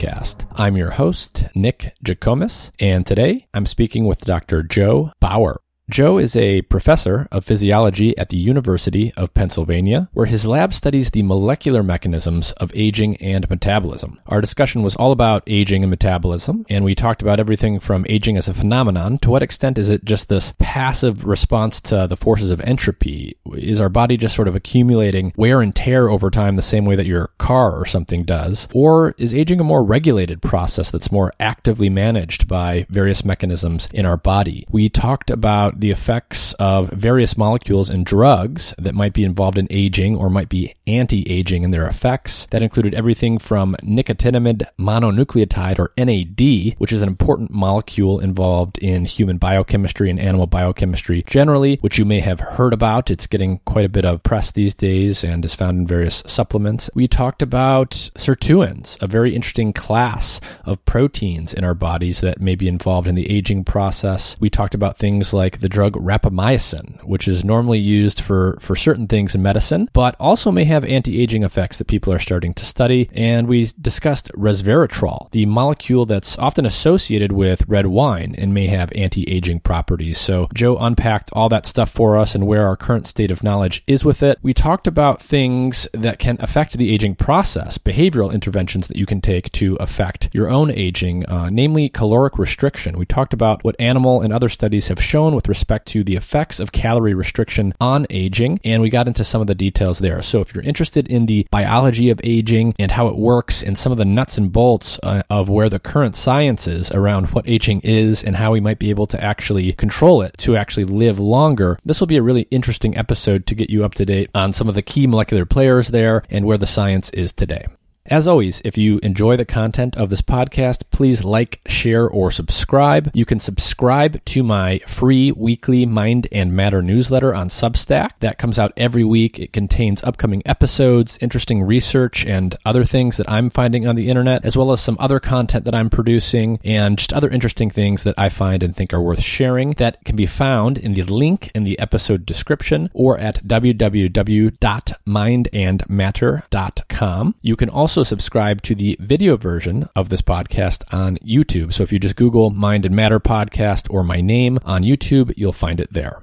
podcast. I'm your host, Nick Jikomes, and today I'm speaking with Dr. Joe Baur. Joe is a professor of physiology at the University of Pennsylvania, where his lab studies the molecular mechanisms of aging and metabolism. Our discussion was all about aging and metabolism, and we talked about everything from aging as a phenomenon to what extent is it just this passive response to the forces of entropy? Is our body just sort of accumulating wear and tear over time the same way that your car or something does? Or is aging a more regulated process that's more actively managed by various mechanisms in our body? We talked about the effects of various molecules and drugs that might be involved in aging or might be anti aging in their effects. That included everything from nicotinamide mononucleotide or NAD, which is an important molecule involved in human biochemistry and animal biochemistry generally, which you may have heard about. It's getting quite a bit of press these days and is found in various supplements. We talked about sirtuins, a very interesting class of proteins in our bodies that may be involved in the aging process. We talked about things like the drug rapamycin, which is normally used for, for certain things in medicine, but also may have anti-aging effects that people are starting to study. And we discussed resveratrol, the molecule that's often associated with red wine and may have anti-aging properties. So Joe unpacked all that stuff for us and where our current state of knowledge is with it. We talked about things that can affect the aging process, behavioral interventions that you can take to affect your own aging, uh, namely caloric restriction. We talked about what animal and other studies have shown with respect to the effects of calorie restriction on aging, and we got into some of the details there. So if you're interested in the biology of aging and how it works and some of the nuts and bolts uh, of where the current science is around what aging is and how we might be able to actually control it to actually live longer, this will be a really interesting episode to get you up to date on some of the key molecular players there and where the science is today. As always, if you enjoy the content of this podcast, please like, share, or subscribe. You can subscribe to my free weekly Mind and Matter newsletter on Substack. That comes out every week. It contains upcoming episodes, interesting research, and other things that I'm finding on the internet, as well as some other content that I'm producing and just other interesting things that I find and think are worth sharing. That can be found in the link in the episode description or at www.mindandmatter.com. You can also also subscribe to the video version of this podcast on YouTube. So if you just Google Mind and Matter podcast or my name on YouTube, you'll find it there.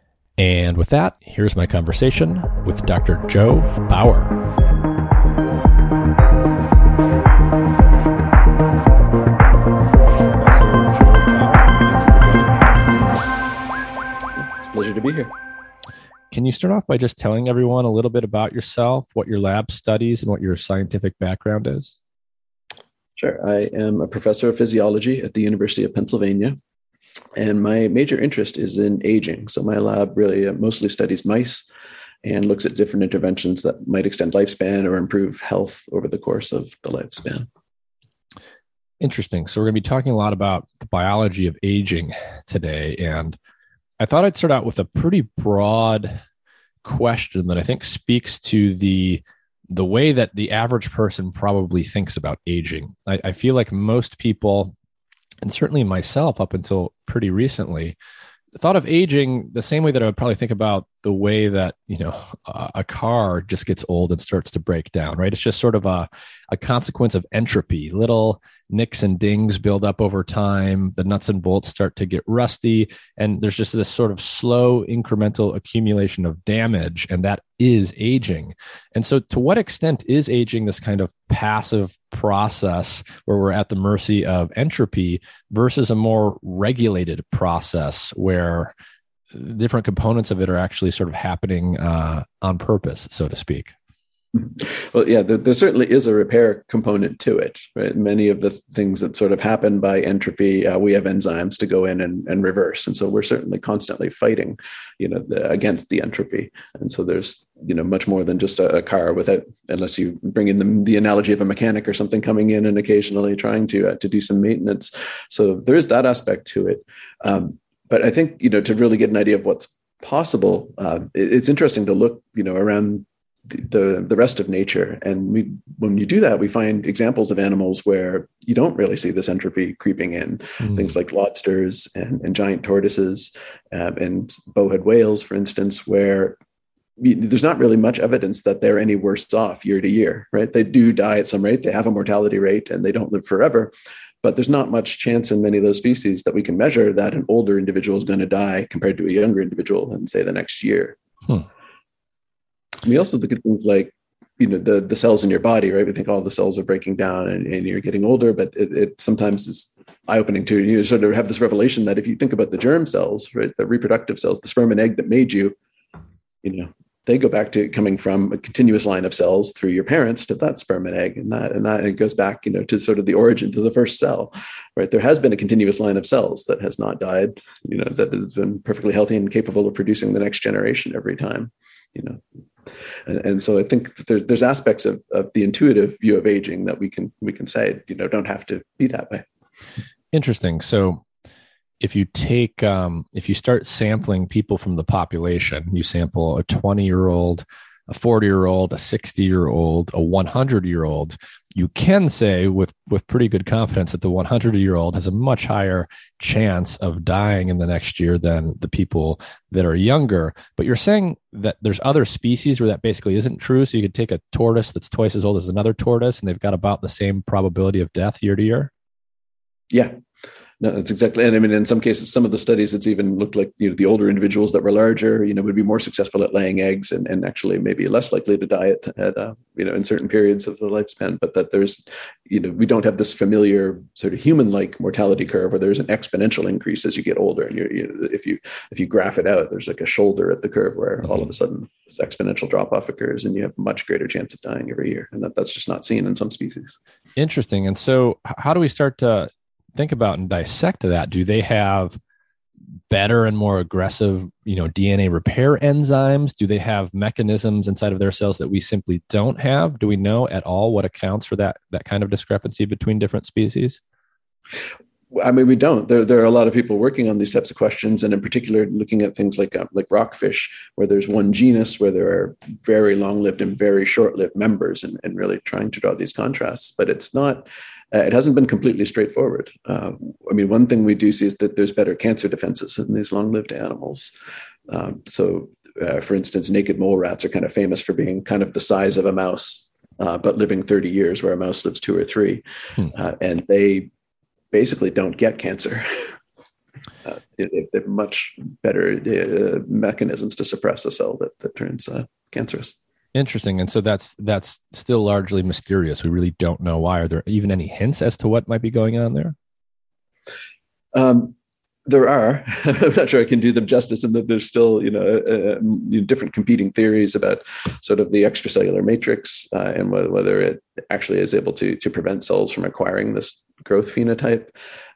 And with that, here's my conversation with Dr. Joe Baur. It's a pleasure to be here. Can you start off by just telling everyone a little bit about yourself, what your lab studies, and what your scientific background is? Sure. I am a professor of physiology at the University of Pennsylvania. And my major interest is in aging. So my lab really uh, mostly studies mice and looks at different interventions that might extend lifespan or improve health over the course of the lifespan. Interesting. So we're going to be talking a lot about the biology of aging today. And I thought I'd start out with a pretty broad question that I think speaks to the the way that the average person probably thinks about aging. I, I feel like most people, and certainly myself up until pretty recently, thought of aging the same way that I would probably think about the way that you know a car just gets old and starts to break down right? It's just sort of a, a consequence of entropy. Little nicks and dings build up over time. The nuts and bolts start to get rusty. And there's just this sort of slow incremental accumulation of damage and that is aging. And so to what extent is aging this kind of passive process where we're at the mercy of entropy versus a more regulated process where different components of it are actually sort of happening uh, on purpose, so to speak. Well, yeah, there, there, certainly is a repair component to it. Right? Many of the things that sort of happen by entropy, uh, we have enzymes to go in and, and, reverse, and so we're certainly constantly fighting, you know, the, against the entropy. And so there's, you know, much more than just a, a car without, unless you bring in the, the, analogy of a mechanic or something coming in and occasionally trying to uh, to do some maintenance. So there is that aspect to it. Um, but I think you know to really get an idea of what's possible, uh, it's interesting to look you know around the, the, the rest of nature, and we when you do that, we find examples of animals where you don't really see this entropy creeping in. Mm. Things like lobsters and, and giant tortoises um, and bowhead whales, for instance, where there's not really much evidence that they're any worse off year to year, right? They do die at some rate, they have a mortality rate, and they don't live forever. But there's not much chance in many of those species that we can measure that an older individual is going to die compared to a younger individual in, say, the next year. Hmm. We also look at things like you know the the cells in your body right we think all oh, the cells are breaking down and, and you're getting older but it, it, sometimes is eye-opening too you sort of have this revelation that if you think about the germ cells right the reproductive cells the sperm and egg that made you you know they go back to coming from a continuous line of cells through your parents to that sperm and egg and that and that and it goes back you know to sort of the origin to the first cell right? There has been a continuous line of cells that has not died you know that has been perfectly healthy and capable of producing the next generation every time you know? And, and so i think there, there's aspects of, of the intuitive view of aging that we can we can say you know don't have to be that way. Interesting. So if you take um, if you start sampling people from the population you sample a 20 year old a 40 year old a 60 year old a 100 year old you can say with with pretty good confidence that the 100 year old has a much higher chance of dying in the next year than the people that are younger. But you're saying that there's other species where that basically isn't true. So you could take a tortoise that's twice as old as another tortoise and they've got about the same probability of death year to year? Yeah no, that's exactly. And I mean, in some cases, some of the studies, it's even looked like you know the older individuals that were larger, you know, would be more successful at laying eggs and, and actually maybe less likely to die at, at uh, you know in certain periods of the lifespan. But that there's, you know, we don't have this familiar sort of human-like mortality curve where there's an exponential increase as you get older. And you're, you know, if you if you graph it out, there's like a shoulder at the curve where mm-hmm. all of a sudden this exponential drop off occurs, and you have much greater chance of dying every year. And that, that's just not seen in some species. Interesting. And so, how do we start to think about and dissect that, do they have better and more aggressive, you know, DNA repair enzymes? Do they have mechanisms inside of their cells that we simply don't have? Do we know at all what accounts for that that kind of discrepancy between different species? I mean, we don't. There, there are a lot of people working on these types of questions, and in particular, looking at things like uh, like rockfish, where there's one genus where there are very long-lived and very short-lived members, and, and really trying to draw these contrasts. But it's not. Uh, it hasn't been completely straightforward. Uh, I mean, one thing we do see is that there's better cancer defenses in these long-lived animals. Um, so, uh, for instance, naked mole rats are kind of famous for being kind of the size of a mouse, uh, but living 30 years, where a mouse lives two or three, hmm. Uh, and they basically don't get cancer. Uh, they, have much better uh, mechanisms to suppress a cell that, that turns uh, cancerous. Interesting. And so that's that's still largely mysterious. We really don't know why. Are there even any hints as to what might be going on there? Um, there are. I'm not sure I can do them justice, and that there's still, you know, uh, uh different competing theories about sort of the extracellular matrix uh, and whether, whether it actually is able to to prevent cells from acquiring this growth phenotype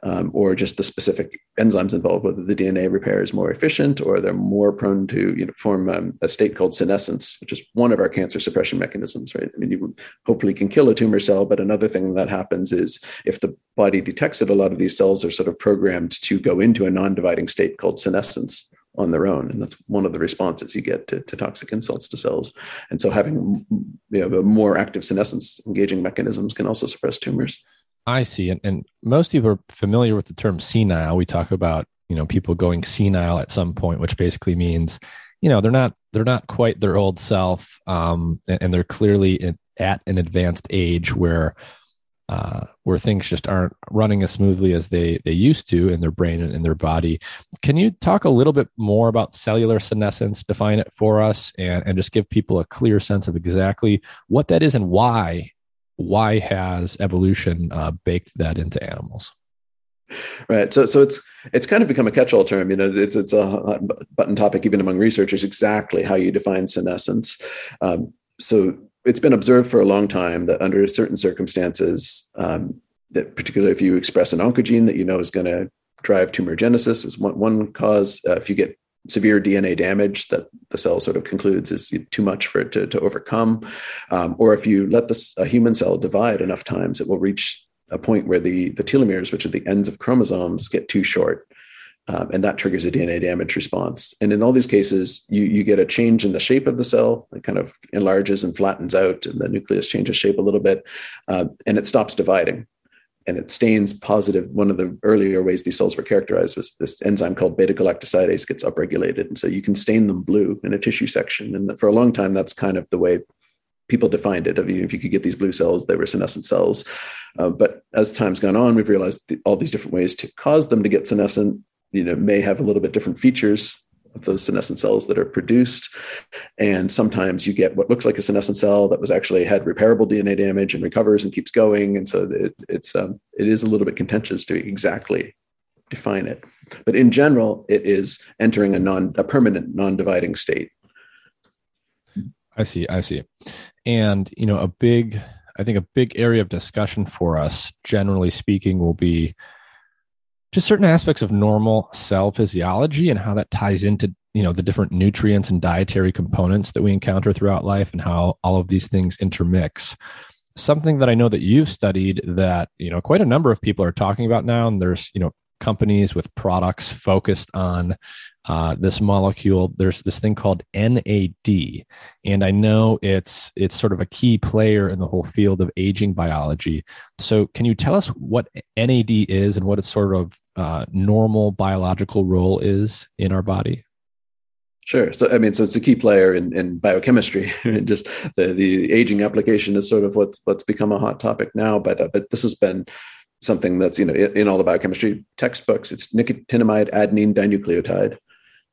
um, or just the specific enzymes involved, whether the DNA repair is more efficient or they're more prone to you know, form um, a state called senescence, which is one of our cancer suppression mechanisms, right? I mean, you hopefully can kill a tumor cell, but another thing that happens is if the body detects it, a lot of these cells are sort of programmed to go into a non dividing state called senescence on their own, and that's one of the responses you get to, to toxic insults to cells. And so, having you know, more active senescence engaging mechanisms can also suppress tumors. I see, and, and most people are familiar with the term senile. We talk about you know people going senile at some point, which basically means you know they're not they're not quite their old self, um, and, and they're clearly in, at an advanced age where uh, where things just aren't running as smoothly as they they used to in their brain and in their body. Can you talk a little bit more about cellular senescence? Define it for us, and and just give people a clear sense of exactly what that is and why why has evolution uh, baked that into animals? Right. So, so it's it's kind of become a catch-all term. You know, it's it's a hot button topic even among researchers. Exactly how you define senescence. Um, so, it's been observed for a long time that under certain circumstances, um, that particularly if you express an oncogene that you know is going to drive tumorigenesis is one one cause. Uh, if you get severe DNA damage that the cell sort of concludes is too much for it to, to overcome. Um, or if you let this, a human cell divide enough times, it will reach a point where the, the telomeres, which are the ends of chromosomes, get too short. Um, and that triggers a DNA damage response. And in all these cases, you, you get a change in the shape of the cell. It kind of enlarges and flattens out, and the nucleus changes shape a little bit, uh, and it stops dividing and it stains positive. One of the earlier ways these cells were characterized was this enzyme called beta galactosidase gets upregulated. And so you can stain them blue in a tissue section. And for a long time, that's kind of the way people defined it. I mean, if you could get these blue cells, they were senescent cells. Uh, but as time's gone on, we've realized all these different ways to cause them to get senescent, you know, may have a little bit different features of those senescent cells that are produced. And sometimes you get what looks like a senescent cell that was actually had repairable DNA damage and recovers and keeps going. And so it, it's um, it is a little bit contentious to exactly define it. But in general, it is entering a non a permanent non-dividing state. I see. I see. And you know, a big I think a big area of discussion for us, generally speaking, will be just certain aspects of normal cell physiology and how that ties into you know the different nutrients and dietary components that we encounter throughout life and how all of these things intermix. Something that i know that you've studied that you know quite a number of people are talking about now and there's you know companies with products focused on uh, this molecule. There's this thing called NAD, and I know it's it's sort of a key player in the whole field of aging biology. So, can you tell us what NAD is and what its sort of uh, normal biological role is in our body? Sure. So, I mean, so it's a key player in, in biochemistry. and just the, the aging application is sort of what's what's become a hot topic now. But uh, but this has been something that's you know in, in all the biochemistry textbooks. It's nicotinamide adenine dinucleotide.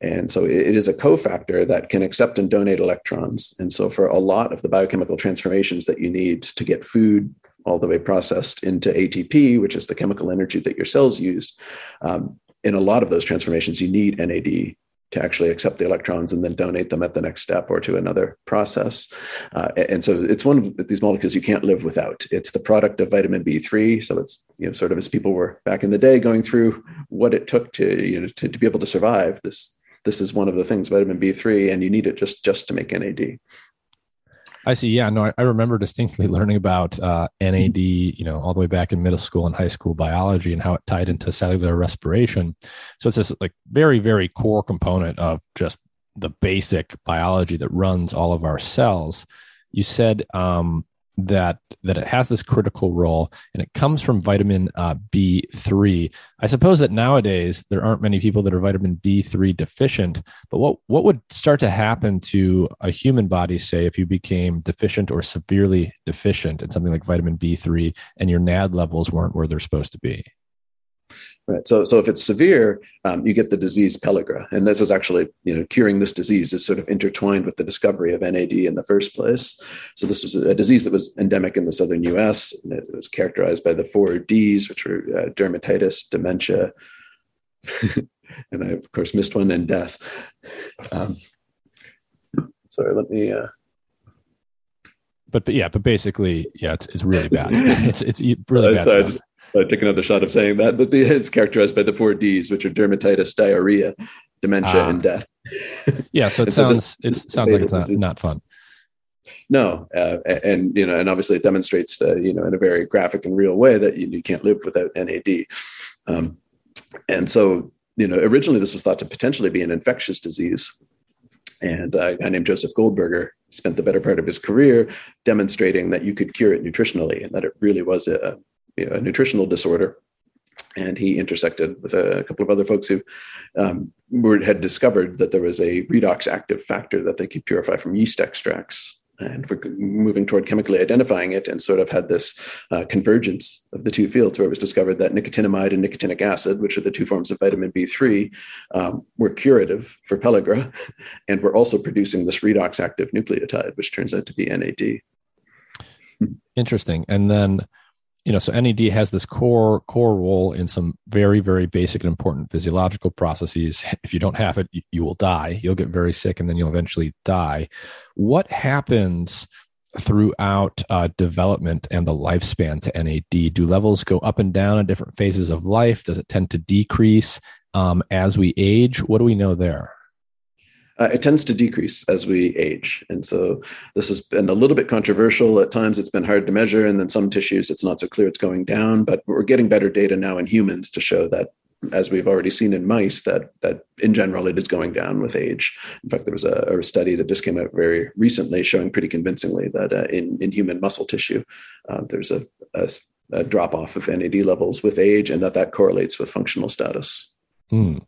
And so it is a cofactor that can accept and donate electrons. And so for a lot of the biochemical transformations that you need to get food all the way processed into ATP, which is the chemical energy that your cells use, um, in a lot of those transformations, you need NAD to actually accept the electrons and then donate them at the next step or to another process. Uh, and so it's one of these molecules you can't live without. It's the product of vitamin B3. So it's, you know, sort of as people were back in the day going through what it took to, you know, to, to be able to survive this this is one of the things vitamin b3 and you need it just just to make nad I see. Yeah, no, I, I remember distinctly learning about uh, NAD, you know, all the way back in middle school and high school biology and how it tied into cellular respiration. So it's this like very, very core component of just the basic biology that runs all of our cells. You said um, that that it has this critical role and it comes from vitamin uh, b3 i suppose that nowadays there aren't many people that are vitamin b3 deficient but what what would start to happen to a human body say if you became deficient or severely deficient in something like vitamin b3 and your nad levels weren't where they're supposed to be Right. So, so if it's severe, um, you get the disease pellagra, and this is actually, you know, curing this disease is sort of intertwined with the discovery of NAD in the first place. So, this was a disease that was endemic in the southern U.S. And it was characterized by the four Ds, which were uh, dermatitis, dementia, and I of course missed one, and death. Um, sorry, let me. Uh, but, but yeah, but basically, yeah, it's, it's really bad. It's it's really bad stuff. I take another shot of saying that, but the, it's characterized by the four Ds, which are dermatitis, diarrhea, dementia, and ah. death. yeah, so it sounds so this, it sounds like it's not, not fun. No, uh, and you know, and obviously it demonstrates, uh, you know, in a very graphic and real way that you, you can't live without NAD. Um, and so you know, originally this was thought to potentially be an infectious disease. And uh, a guy named Joseph Goldberger spent the better part of his career demonstrating that you could cure it nutritionally and that it really was a, a nutritional disorder. And he intersected with a couple of other folks who um, were, had discovered that there was a redox active factor that they could purify from yeast extracts and we're moving toward chemically identifying it and sort of had this uh, convergence of the two fields where it was discovered that nicotinamide and nicotinic acid which are the two forms of vitamin b3 um, were curative for pellagra and we're also producing this redox active nucleotide which turns out to be nad interesting. And then you know so nad has this core core role in some very very basic and important physiological processes. If you don't have it you, you will die. You'll get very sick and then you'll eventually die. What happens throughout uh, development and the lifespan to nad do levels go up and down in different phases of life? Does it tend to decrease um, as we age? What do we know there uh, it tends to decrease as we age. And so this has been a little bit controversial. At times it's been hard to measure, and then some tissues it's not so clear it's going down. But we're getting better data now in humans to show that, as we've already seen in mice, that that in general it is going down with age. In fact, there was a, a study that just came out very recently showing pretty convincingly that uh, in, in human muscle tissue, uh, there's a, a, a drop off of NAD levels with age, and that that correlates with functional status. Mm.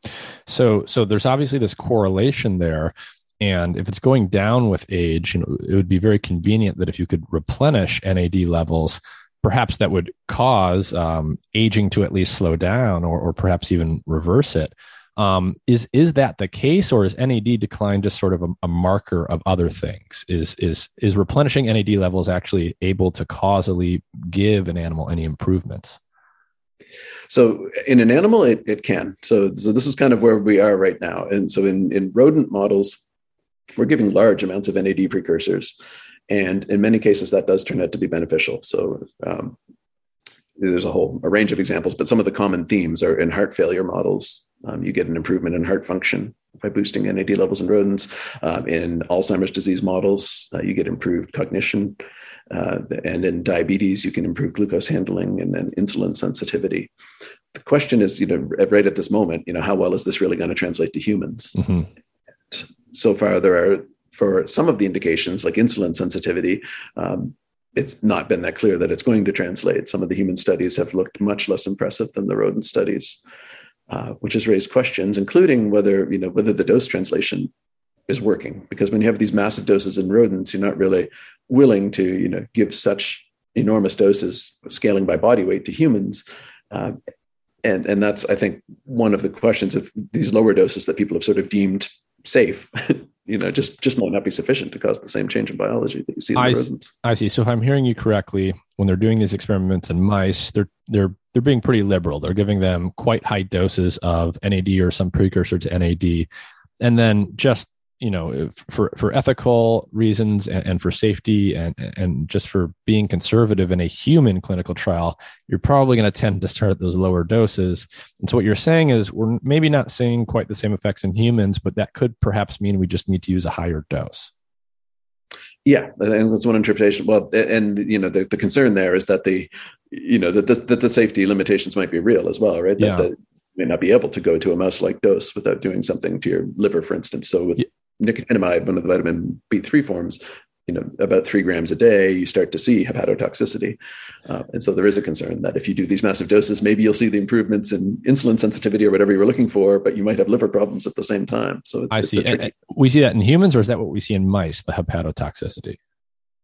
So, so there's obviously this correlation there, and if it's going down with age, you know, it would be very convenient that if you could replenish NAD levels, perhaps that would cause um, aging to at least slow down, or, or perhaps even reverse it. Um, is is that the case, or is NAD decline just sort of a, a, marker of other things? Is is is replenishing NAD levels actually able to causally give an animal any improvements? So in an animal, it, it can. So, so this is kind of where we are right now. And so in, in rodent models, we're giving large amounts of NAD precursors. And in many cases, that does turn out to be beneficial. So um, there's a whole a range of examples, but some of the common themes are in heart failure models. Um, you get an improvement in heart function by boosting NAD levels in rodents. Um, in Alzheimer's disease models, uh, you get improved cognition. Uh, and in diabetes, you can improve glucose handling and then insulin sensitivity. The question is, you know, right at this moment, you know, how well is this really going to translate to humans? Mm-hmm. So far, there are for some of the indications like insulin sensitivity. Um, it's not been that clear that it's going to translate. Some of the human studies have looked much less impressive than the rodent studies, uh, which has raised questions, including whether you know whether the dose translation is working. Because when you have these massive doses in rodents, you're not really willing to you know give such enormous doses scaling by body weight to humans. Uh, and and that's i think one of the questions of these lower doses that people have sort of deemed safe you know just just might not be sufficient to cause the same change in biology that you see in I rodents. See, i see. So if i'm hearing you correctly when they're doing these experiments in mice they're they're they're being pretty liberal. They're giving them quite high doses of nad or some precursor to nad and then just you know for for ethical reasons and, and, for safety and and just for being conservative in a human clinical trial you're probably going to tend to start at those lower doses. And so what you're saying is we're maybe not seeing quite the same effects in humans but that could perhaps mean we just need to use a higher dose. Yeah that's one interpretation. Well and you know the, the concern there is that the you know that the, that the safety limitations might be real as well right? That yeah. the, may not be able to go to a mouse like dose without doing something to your liver for instance. So with nicotinamide, one of the vitamin B3 forms, you know, about three grams a day, you start to see hepatotoxicity. Uh, and so there is a concern that if you do these massive doses, maybe you'll see the improvements in insulin sensitivity or whatever you were looking for, but you might have liver problems at the same time. So it's, I it's see. we see that in humans, or is that what we see in mice, the hepatotoxicity?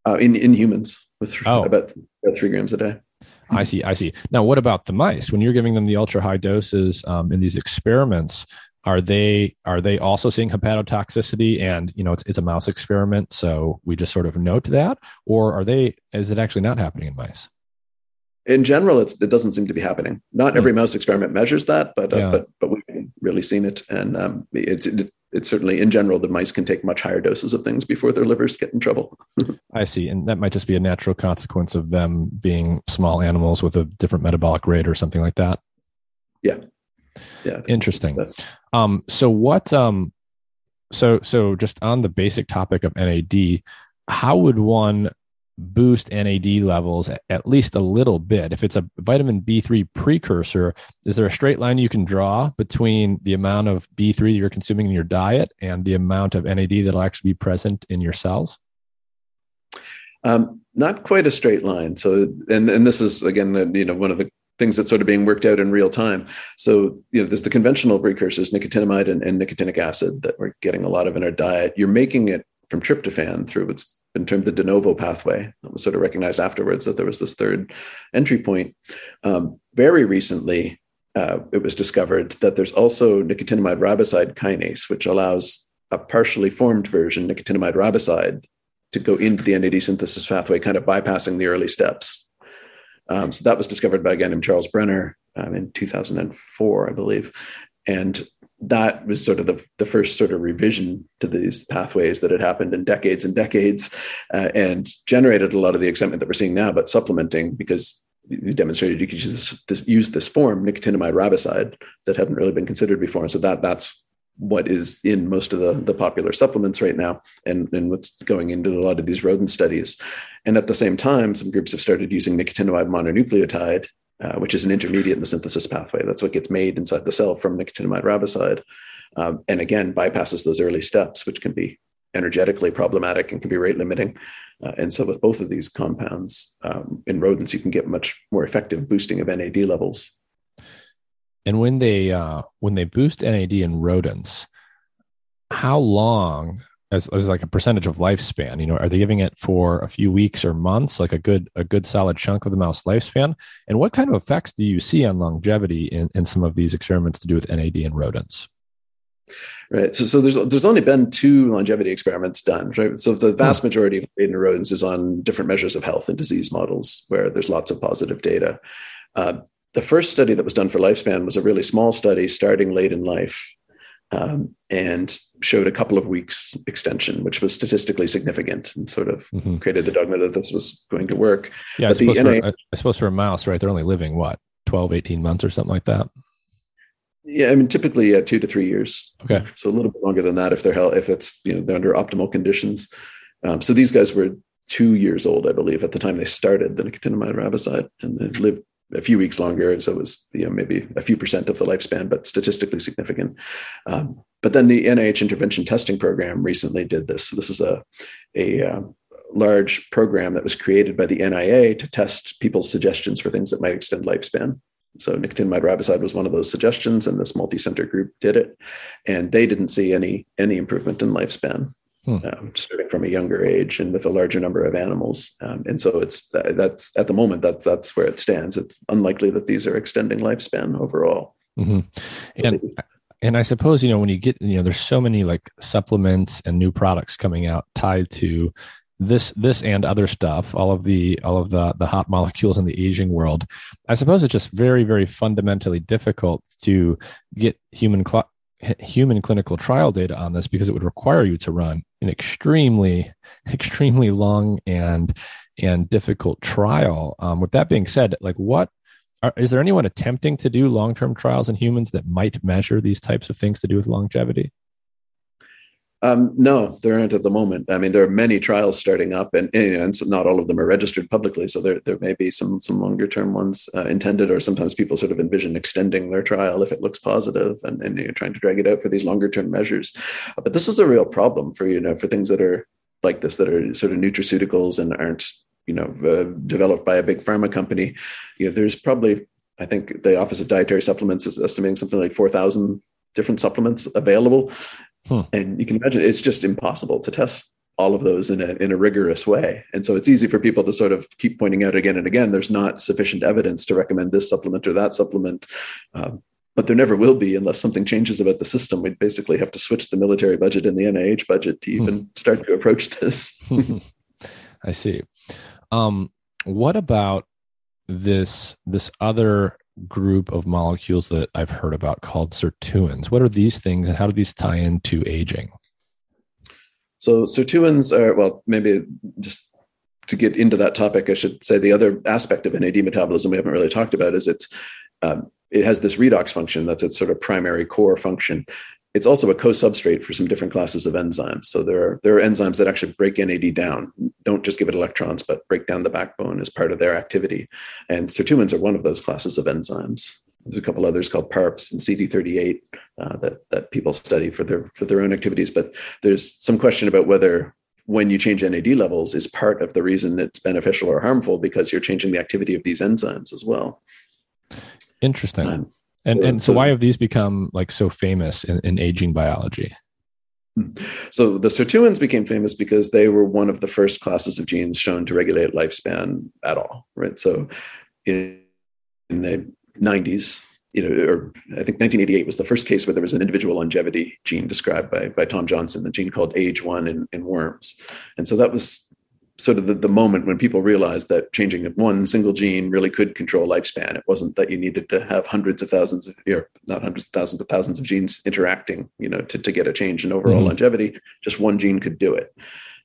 Uh, in, in humans with oh. about, about three grams a day. I see. I see. Now, what about the mice? When you're giving them the ultra high doses um, in these experiments, are they are they also seeing hepatotoxicity? And you know it's, it's a mouse experiment so we just sort of note that or are they is it actually not happening in mice? In general it doesn't seem to be happening. Not every hmm. mouse experiment measures that but uh, yeah. but but we've really seen it. And um, it's it, it's certainly in general the mice can take much higher doses of things before their livers get in trouble. I see. And that might just be a natural consequence of them being small animals with a different metabolic rate or something like that? Yeah yeah interesting um so what um so so just on the basic topic of nad how would one boost NAD levels at least a little bit. If it's a vitamin B3 precursor, is there a straight line you can draw between the amount of B3 you're consuming in your diet and the amount of NAD that'll actually be present in your cells? Um, not quite a straight line. So, and and this is again, uh, you know, one of the things that's sort of being worked out in real time. So, you know, there's the conventional precursors, nicotinamide and, and nicotinic acid, that we're getting a lot of in our diet. You're making it from tryptophan through what's been termed the de novo pathway. That was sort of recognized afterwards that there was this third entry point. Um, very recently, uh, it was discovered that there's also nicotinamide riboside kinase, which allows a partially formed version, nicotinamide riboside, to go into the NAD synthesis pathway, kind of bypassing the early steps. Um, so that was discovered by a guy named Charles Brenner um, in 2004, I believe. And that was sort of the, the first sort of revision to these pathways that had happened in decades and decades uh, and generated a lot of the excitement that we're seeing now but supplementing because you demonstrated you could use this, this, use this form nicotinamide riboside that hadn't really been considered before And so that that's what is in most of the, the popular supplements right now and, and what's going into a lot of these rodent studies. And at the same time, some groups have started using nicotinamide mononucleotide, uh, which is an intermediate in the synthesis pathway. That's what gets made inside the cell from nicotinamide riboside. Um, and again, bypasses those early steps, which can be energetically problematic and can be rate limiting. Uh, and so, with both of these compounds um, in rodents, you can get much more effective boosting of NAD levels and when they uh, when they boost NAD in rodents, how long as, as like a percentage of lifespan? You know, are they giving it for a few weeks or months, like a good a good solid chunk of the mouse lifespan? And what kind of effects do you see on longevity in, in some of these experiments to do with NAD in rodents? Right. So, so there's there's only been two longevity experiments done, right? So the vast hmm. majority of in rodents is on different measures of health and disease models where there's lots of positive data. Uh, the first study that was done for lifespan was a really small study starting late in life um, and showed a couple of weeks extension, which was statistically significant and sort of mm-hmm. created the dogma that this was going to work. Yeah, I suppose, NIH, for, I suppose for a mouse, right? They're only living what, 12, 18 months or something like that? Yeah, I mean, typically uh, two to three years. Okay. So a little bit longer than that if they're held, if it's, you know, they're under optimal conditions. Um, so these guys were two years old, I believe, at the time they started the nicotinamide riboside and they lived a few weeks longer. So it was you know maybe a few percent of the lifespan, but statistically significant. Um, but then the NIH intervention testing program recently did this. This is a a uh, large program that was created by the NIA to test people's suggestions for things that might extend lifespan. So nicotinamide riboside was one of those suggestions, and this multi-center group did it, and they didn't see any any improvement in lifespan hmm. um, starting from a younger age and with a larger number of animals. Um, and so it's that's at the moment that that's where it stands. It's unlikely that these are extending lifespan overall. Mm-hmm. And and I suppose you know when you get you know there's so many like supplements and new products coming out tied to this this and other stuff all of the all of the the hot molecules in the aging world i suppose it's just very very fundamentally difficult to get human cl- human clinical trial data on this because it would require you to run an extremely extremely long and and difficult trial. Um, with that being said like what are, is there anyone attempting to do long-term trials in humans that might measure these types of things to do with longevity um, no, there aren't at the moment. I mean, there are many trials starting up, and, and, and not all of them are registered publicly. So there, there may be some some longer term ones uh, intended, or sometimes people sort of envision extending their trial if it looks positive, and, and you're trying to drag it out for these longer term measures. But this is a real problem for you know for things that are like this that are sort of nutraceuticals and aren't you know uh, developed by a big pharma company. You know, there's probably I think the Office of Dietary Supplements is estimating something like four thousand different supplements available Hmm. And you can imagine it's just impossible to test all of those in a in a rigorous way. And so it's easy for people to sort of keep pointing out again and again. There's not sufficient evidence to recommend this supplement or that supplement. Um, but there never will be unless something changes about the system. We'd basically have to switch the military budget and the NIH budget to even hmm. start to approach this. I see. Um, what about this this other group of molecules that I've heard about called sirtuins. What are these things and how do these tie into aging? So, sirtuins are, well, maybe just to get into that topic, I should say the other aspect of NAD metabolism we haven't really talked about is it's um, it has this redox function that's its sort of primary core function. It's also a co-substrate for some different classes of enzymes. So there are there are enzymes that actually break NAD down, don't just give it electrons, but break down the backbone as part of their activity. And sirtuins are one of those classes of enzymes. There's a couple others called PARPs and CD38 uh, that that people study for their for their own activities. But there's some question about whether when you change NAD levels is part of the reason it's beneficial or harmful because you're changing the activity of these enzymes as well. Interesting. Um, and and so, so, why have these become like so famous in, in aging biology? Hmm. So the sirtuins became famous because they were one of the first classes of genes shown to regulate lifespan at all, right? So in, in the 90s, you know, or I think 1988 was the first case where there was an individual longevity gene described by, by Tom Johnson, the gene called AGE1 in, in worms. And so that was sort of the, the moment when people realized that changing one single gene really could control lifespan. It wasn't that you needed to have hundreds of thousands of, or not hundreds of thousands, but thousands of genes interacting, you know, to, to get a change in overall mm-hmm. longevity. Just one gene could do it.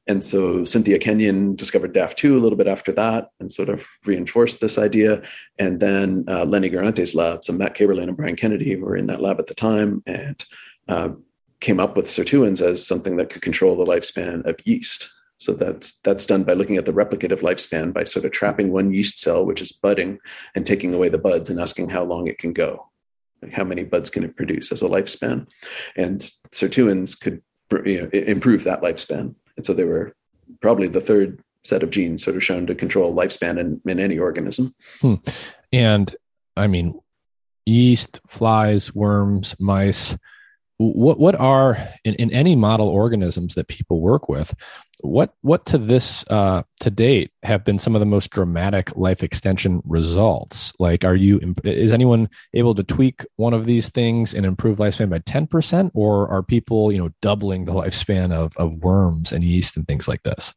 And so Cynthia Kenyon discovered DAF2 a little bit after that and sort of reinforced this idea. And then uh, Lenny Guarente's lab, so Matt Kaeberlein and Brian Kennedy were in that lab at the time and uh, came up with sirtuins as something that could control the lifespan of yeast. So that's that's done by looking at the replicative lifespan by sort of trapping one yeast cell, which is budding, and taking away the buds and asking how long it can go, like how many buds can it produce as a lifespan, and sirtuins could you know, improve that lifespan. And so they were probably the third set of genes sort of shown to control lifespan in, in any organism. Hmm. And I mean, yeast, flies, worms, mice what what are in, in any model organisms that people work with what what to this uh, to date have been some of the most dramatic life extension results? Like are you is anyone able to tweak one of these things and improve lifespan by 10% or are people you know doubling the lifespan of of worms and yeast and things like this?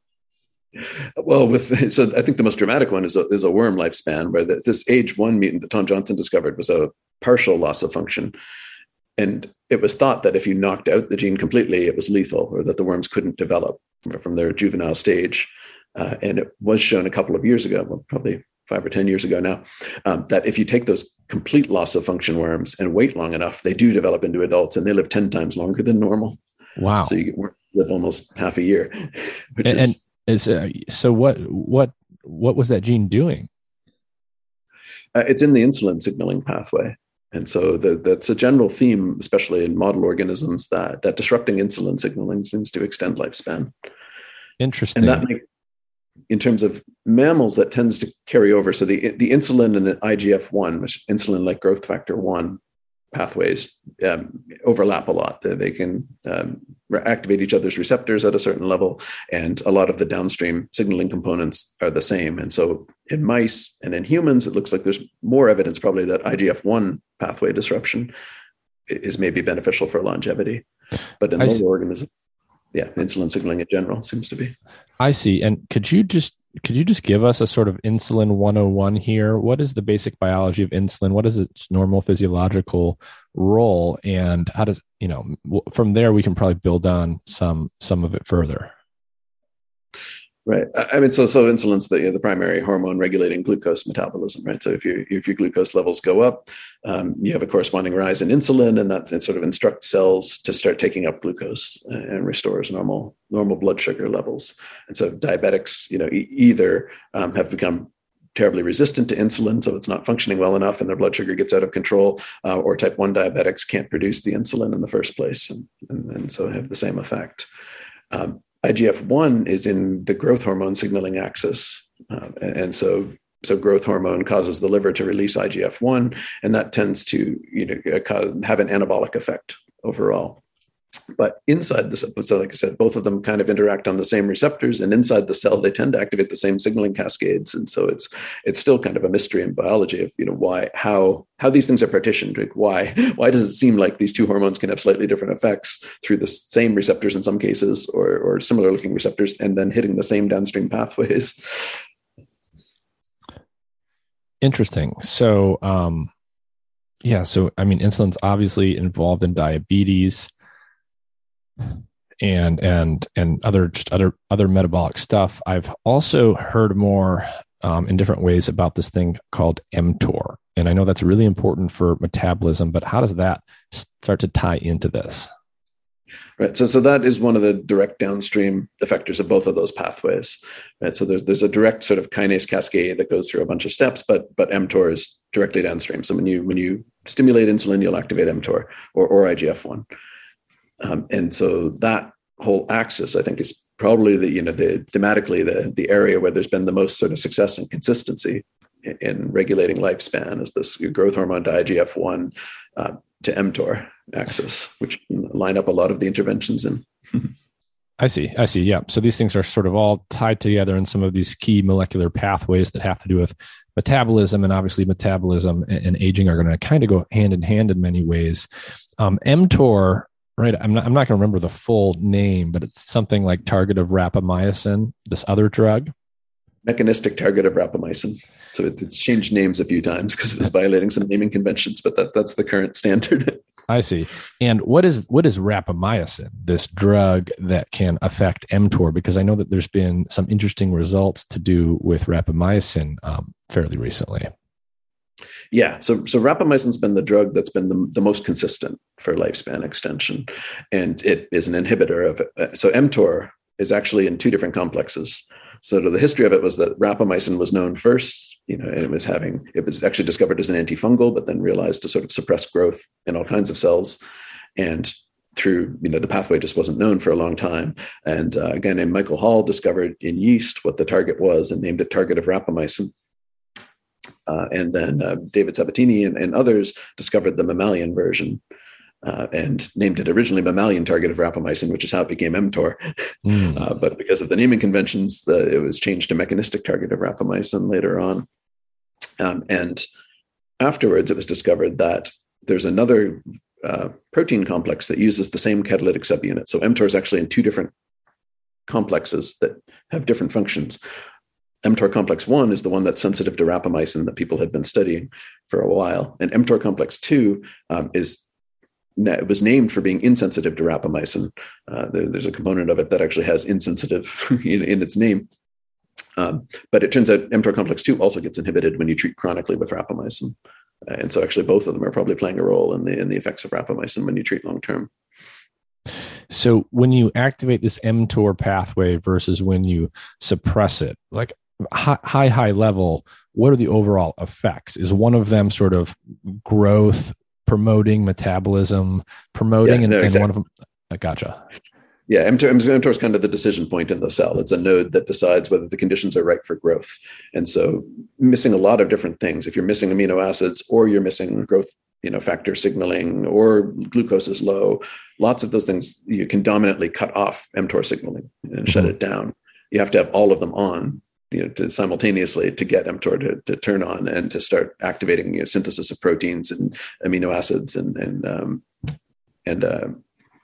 Well, with so I think the most dramatic one is a, is a worm lifespan, where this, this AGE1 mutant that Tom Johnson discovered was a partial loss of function, and it was thought that if you knocked out the gene completely, it was lethal or that the worms couldn't develop from their juvenile stage. Uh, and it was shown a couple of years ago, well, probably five or 10 years ago now, um, that if you take those complete loss of function worms and wait long enough, they do develop into adults and they live 10 times longer than normal. Wow. So you live almost half a year. and, is, and is, uh, so what, what, what was that gene doing? Uh, it's in the insulin signaling pathway. And so the, that's a general theme, especially in model organisms, that that disrupting insulin signaling seems to extend lifespan. Interesting. And that, in terms of mammals, that tends to carry over. So the the insulin and IGF one, which insulin like growth factor one, pathways um, overlap a lot. They, can um, activate each other's receptors at a certain level, and a lot of the downstream signaling components are the same. And so, in mice and in humans, it looks like there's more evidence probably that IGF one pathway disruption is maybe beneficial for longevity, but in lower organisms, yeah, insulin signaling in general seems to be. I see. And could you just could you just give us a sort of insulin 101 here? What is the basic biology of insulin? What is its normal physiological role, and how does you know from there we can probably build on some some of it further. Right. I mean, so so insulin's the you know, the primary hormone regulating glucose metabolism, right? So if your if your glucose levels go up, um, you have a corresponding rise in insulin, and that sort of instructs cells to start taking up glucose and restores normal normal blood sugar levels. And so diabetics, you know, e- either um, have become terribly resistant to insulin, so it's not functioning well enough, and their blood sugar gets out of control, uh, or type one diabetics can't produce the insulin in the first place, and, and, and so have the same effect. Um, IGF one is in the growth hormone signaling axis, uh, and so so growth hormone causes the liver to release IGF one, and that tends to you know have an anabolic effect overall. But inside the so like I said, both of them kind of interact on the same receptors, and inside the cell, they tend to activate the same signaling cascades. And so it's it's still kind of a mystery in biology of you know why how how these things are partitioned. Like why why does it seem like these two hormones can have slightly different effects through the same receptors in some cases, or or similar looking receptors, and then hitting the same downstream pathways? Interesting. So, um, yeah. So, I mean, insulin's obviously involved in diabetes and and and other just other other metabolic stuff. I've also heard more um, in different ways about this thing called mTOR, and I know that's really important for metabolism. But how does that start to tie into this? Right. So, so that is one of the direct downstream effectors of both of those pathways. Right. So there's there's a direct sort of kinase cascade that goes through a bunch of steps, but but mTOR is directly downstream. So when you when you stimulate insulin, you'll activate mTOR or or IGF one, um, and so that whole axis, I think, is probably the you know the thematically the the area where there's been the most sort of success and consistency in, in regulating lifespan is this growth hormone to IGF one uh, to mTOR axis, which line up a lot of the interventions in. I see. I see. Yeah. So these things are sort of all tied together in some of these key molecular pathways that have to do with metabolism, and obviously metabolism and, and aging are going to kind of go hand in hand in many ways. Um, mTOR right. I'm not, I'm not going to remember the full name but it's something like target of rapamycin this other drug. Mechanistic target of rapamycin. So it, it's changed names a few times because it was violating some naming conventions but that, that's the current standard. I see. And what is what is rapamycin this drug that can affect mtor? Because i know that there's been some interesting results to do with rapamycin um, fairly recently yeah, so so rapamycin's been the drug that's been the, the most consistent for lifespan extension, and it is an inhibitor of so mTOR is actually in two different complexes. So the history of it was that rapamycin was known first, you know, and it was having it was actually discovered as an antifungal, but then realized to sort of suppress growth in all kinds of cells, and through you know the pathway just wasn't known for a long time. And uh, a guy named michael hall discovered in yeast what the target was and named it target of rapamycin uh, and then uh, David Sabatini and, and, others discovered the mammalian version uh, and named it originally mammalian target of rapamycin, which is how it became mTOR. Mm. but because of the naming conventions, the, it was changed to mechanistic target of rapamycin later on. Um, and afterwards, it was discovered that there's another uh, protein complex that uses the same catalytic subunit. So mTOR is actually in two different complexes that have different functions mTOR complex 1 is the one that's sensitive to rapamycin that people had been studying for a while. And mTOR complex 2 um, is it was named for being insensitive to rapamycin. Uh, there, there's a component of it that actually has insensitive in, in, its name. Um, but it turns out mTOR complex 2 also gets inhibited when you treat chronically with rapamycin. Uh, and so actually both of them are probably playing a role in the in the effects of rapamycin when you treat long term. So when you activate this mTOR pathway versus when you suppress it, like high, high, high level, what are the overall effects? Is one of them sort of growth, promoting metabolism, promoting, yeah, and, no, exactly. and one of them? I gotcha. Yeah, mTOR, mTOR is kind of the decision point in the cell. It's a node that decides whether the conditions are right for growth. And so, missing a lot of different things. If you're missing amino acids, or you're missing growth, you know, factor signaling, or glucose is low, lots of those things you can dominantly cut off mTOR signaling and mm-hmm. shut it down. You have to have all of them on you know, to simultaneously to get mTOR to, to turn on and to start activating you know, synthesis of proteins and amino acids and and um, and uh,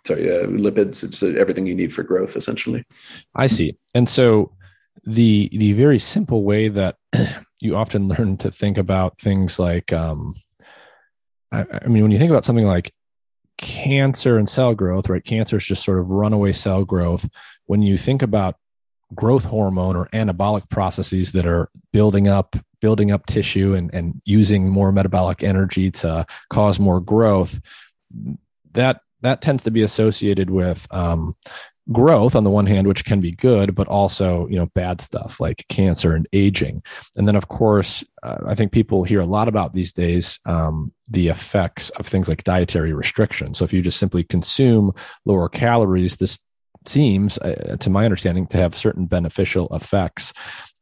sorry uh, lipids. It's everything you need for growth, essentially. I see. And so the the very simple way that you often learn to think about things like, um, I, I mean, when you think about something like cancer and cell growth, right? Cancer is just sort of runaway cell growth. When you think about growth hormone or anabolic processes that are building up building up tissue and, and using more metabolic energy to cause more growth that that tends to be associated with um, growth on the one hand which can be good but also you know bad stuff like cancer and aging. And then of course uh, i think people hear a lot about these days um, the effects of things like dietary restriction so if you just simply consume lower calories this seems, uh, to my understanding, to have certain beneficial effects.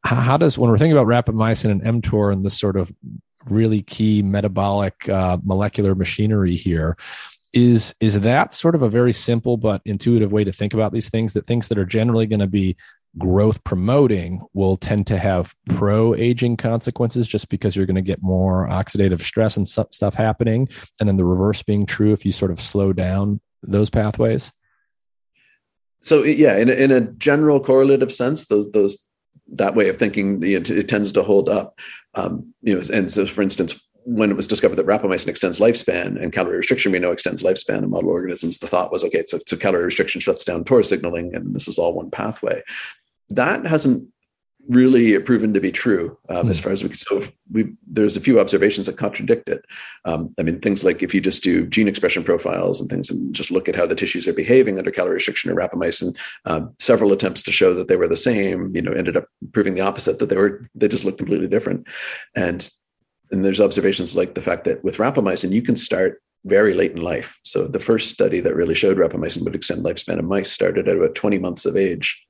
How, how, does, when we're thinking about rapamycin and mTOR and this sort of really key metabolic uh, molecular machinery here, is is that sort of a very simple but intuitive way to think about these things? That things that are generally going to be growth promoting will tend to have pro aging consequences just because you're going to get more oxidative stress and stuff happening and then the reverse being true if you sort of slow down those pathways so yeah, in a, in a general correlative sense, those those that way of thinking you know, it tends to hold up. Um, you know, and so for instance, when it was discovered that rapamycin extends lifespan and calorie restriction we know extends lifespan in model organisms, the thought was okay, so, so calorie restriction shuts down TOR signaling, and this is all one pathway. That hasn't really proven to be true um, mm. as hmm. far as we can. so we there's a few observations that contradict it um, i mean things like if you just do gene expression profiles and things and just look at how the tissues are behaving under calorie restriction or rapamycin um, several attempts to show that they were the same you know ended up proving the opposite that they were they just looked completely different and and there's observations like the fact that with rapamycin you can start very late in life so the first study that really showed rapamycin would extend lifespan of mice started at about 20 months of age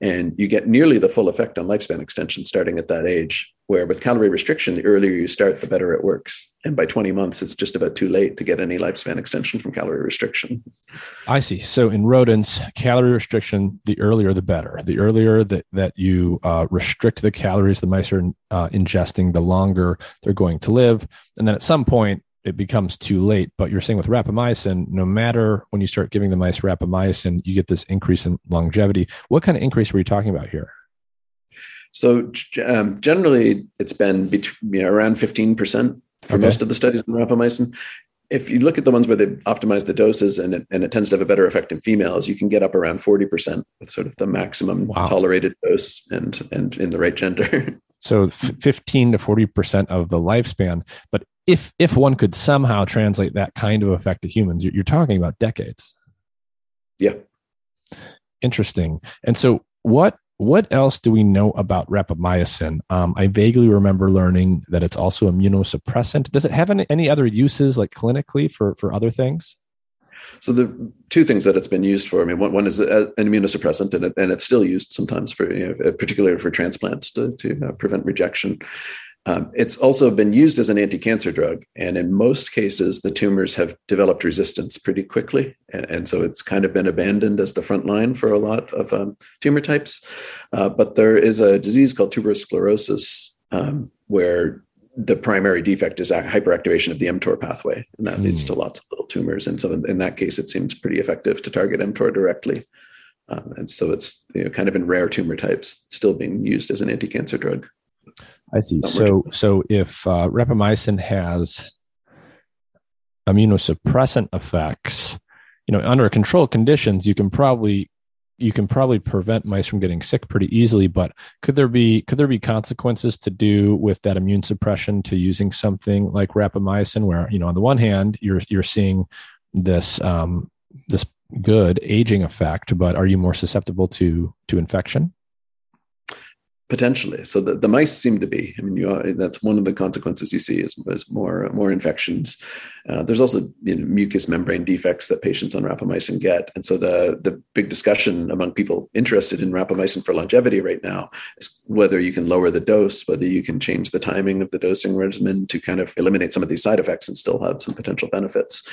and you get nearly the full effect on lifespan extension starting at that age. Where with calorie restriction, the earlier you start, the better it works. And by 20 months, it's just about too late to get any lifespan extension from calorie restriction. I see. So in rodents, calorie restriction, the earlier the better. The earlier that, that you uh, restrict the calories the mice are uh, ingesting, the longer they're going to live. And then at some point, it becomes too late. But you're saying with rapamycin, no matter when you start giving the mice rapamycin, you get this increase in longevity. What kind of increase were you talking about here? So um, generally, it's been between, you know, around 15% for okay. most of the studies in rapamycin. If you look at the ones where they optimize the doses and it, and it tends to have a better effect in females, you can get up around 40% with sort of the maximum wow. tolerated dose and, and in the right gender. So 15 to 40% of the lifespan. But if if one could somehow translate that kind of effect to humans, you're, you're talking about decades. Yeah. Interesting. And so what what else do we know about rapamycin? Um, I vaguely remember learning that it's also immunosuppressant. Does it have any, any other uses, like clinically, for for other things? So the two things that it's been used for. I mean, one, one is an immunosuppressant, and, it, and it's still used sometimes for, you know, particularly for transplants to, to uh, prevent rejection. Um, it's also been used as an anti-cancer drug, and in most cases, the tumors have developed resistance pretty quickly, and, and so it's kind of been abandoned as the front line for a lot of um, tumor types. Uh, but there is a disease called tuberous sclerosis um, where the primary defect is hyperactivation of the mTOR pathway, and that mm. leads to hmm. lots of little tumors. And so, in, in, that case, it seems pretty effective to target mTOR directly. Um, and so, it's you know, kind of in rare tumor types, still being used as an anti-cancer drug. I see. So, so if uh, rapamycin has immunosuppressant effects, you know, under controlled conditions, you can probably you can probably prevent mice from getting sick pretty easily. But could there be could there be consequences to do with that immune suppression to using something like rapamycin, where you know, on the one hand, you're you're seeing this um, this good aging effect, but are you more susceptible to to infection? Potentially. So the, the mice seem to be i mean you are, that's one of the consequences you see is, is more more infections. Uh, there's also you know, mucous membrane defects that patients on rapamycin get. And so the the big discussion among people interested in rapamycin for longevity right now is whether you can lower the dose whether you can change the timing of the dosing regimen to kind of eliminate some of these side effects and still have some potential benefits.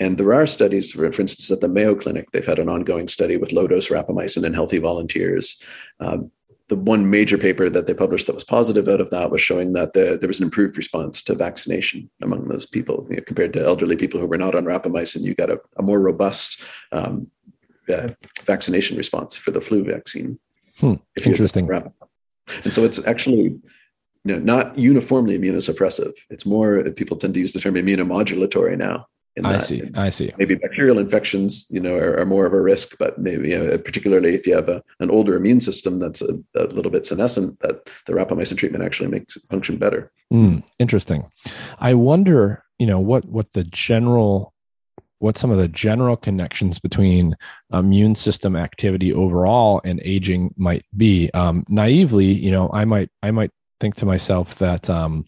And there are studies, for, for, instance, at the Mayo Clinic, they've had an ongoing study with low dose rapamycin in healthy volunteers. Um, the one major paper that they published that was positive out of that was showing that the, there was an improved response to vaccination among those people you know, compared to elderly people who were not on rapamycin. You got a, a more robust um, uh, vaccination response for the flu vaccine. Hmm. Interesting. And so it's actually you know, not uniformly immunosuppressive. It's more people tend to use the term immunomodulatory now. I see. I see. Maybe bacterial infections, you know, are, are more of a risk, but maybe you know, particularly if you have a, an older immune system that's a, a, little bit senescent, that the rapamycin treatment actually makes it function better. Mm, interesting. I wonder, you know, what what the general, what some of the general connections between immune system activity overall and aging might be. Um, naively, you know, I might I might think to myself that. Um,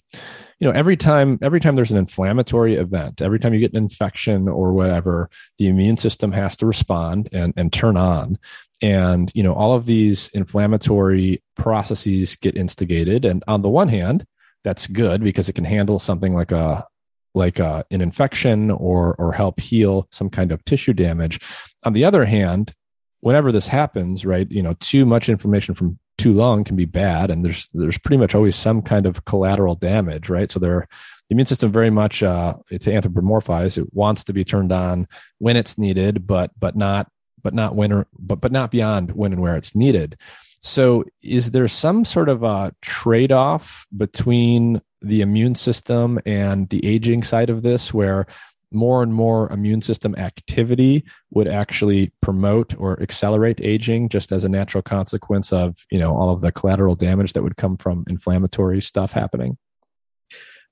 you know every time every time there's an inflammatory event every time you get an infection or whatever the immune system has to respond and and turn on. And you know all of these inflammatory processes get instigated. And on the one hand that's good because it can handle something like a like a, an infection or or help heal some kind of tissue damage. On the other hand whenever this happens right you know too much inflammation from too long can be bad and there's there's pretty much always some kind of collateral damage right? So there the immune system very much uh, to anthropomorphize it wants to be turned on when it's needed but but not but not when or, but but not beyond when and where it's needed. So is there some sort of a trade-off between the immune system and the aging side of this where more and more immune system activity would actually promote or accelerate aging just as a natural consequence of you know all of the collateral damage that would come from inflammatory stuff happening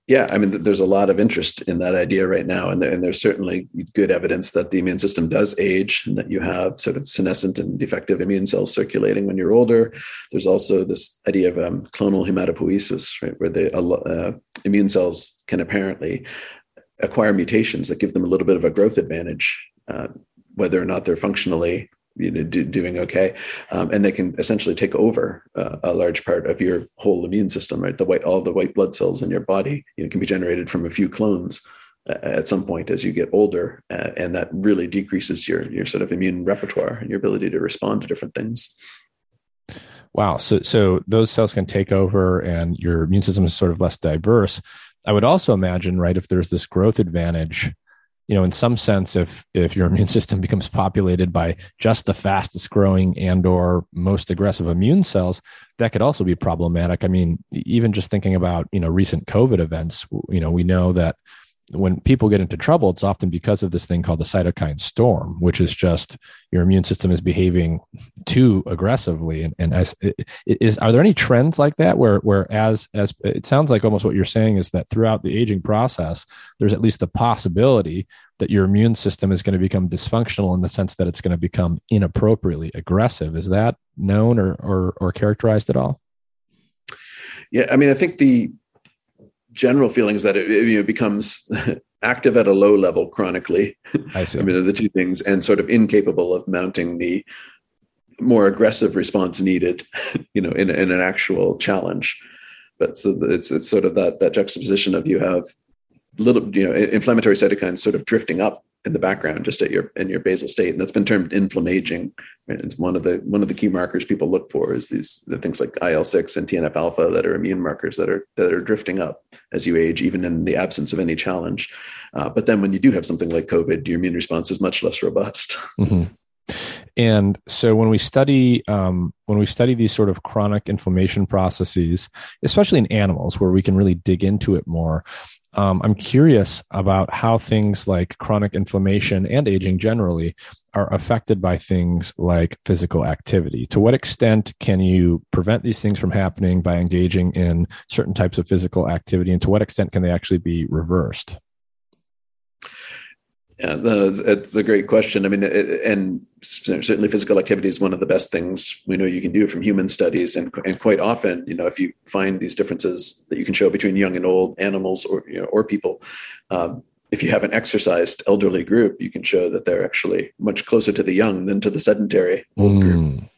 yeah, I mean, there's a lot of interest in that idea right now, and, there, and, there's certainly good evidence that the immune system does age, and that you have sort of senescent and defective immune cells circulating when you're older. There's also this idea of um, clonal hematopoiesis, right, where the uh, immune cells can apparently acquire mutations that give them a little bit of a growth advantage, uh, whether or not they're functionally you know do, doing okay. Um, and they can essentially take over uh, a large part of your whole immune system right? The white all the white blood cells in your body you know, can be generated from a few clones uh, at some point as you get older uh, and that really decreases your your sort of immune repertoire and your ability to respond to different things. Wow. So so those cells can take over and your immune system is sort of less diverse i would also imagine right if there's this growth advantage you know in some sense if if your immune system becomes populated by just the fastest growing and or most aggressive immune cells that could also be problematic. I mean even just thinking about you know recent covid events you know we know that when people get into trouble, it's often because of this thing called the cytokine storm, which is just your immune system is behaving too aggressively. And, and as is, are there any trends like that where, where as, as it sounds like almost what you're saying is that throughout the aging process, there's at least the possibility that your immune system is going to become dysfunctional in the sense that it's going to become inappropriately aggressive. Is that known or, or, or characterized at all? Yeah, I mean, I think the general feeling is that it, it you know, becomes active at a low level chronically. I see. I mean, the two things, and sort of incapable of mounting the more aggressive response needed, you know, in, in an actual challenge. But so it's it's sort of that that juxtaposition of you have little, you know, inflammatory cytokines sort of drifting up in the background just at your in your basal state and that's been termed inflammaging right? it's one of the one of the key markers people look for is these the things like il-6 and tnf alpha that are immune markers that are that are drifting up as you age even in the absence of any challenge uh, but then when you do have something like covid your immune response is much less robust mm-hmm. And so when we study um, when we study these sort of chronic inflammation processes, especially in animals, where we can really dig into it more, um, I'm curious about how things like chronic inflammation and aging generally are affected by things like physical activity. To what extent can you prevent these things from happening by engaging in certain types of physical activity, and to what extent can they actually be reversed? Yeah, it's, it's, a great question. I mean, it, and certainly physical activity is one of the best things we know you can do from human studies. And, and quite often, you know, if you find these differences that you can show between young and old animals or you know, or people, um, if you have an exercised elderly group, you can show that they're actually much closer to the young than to the sedentary old mm. group.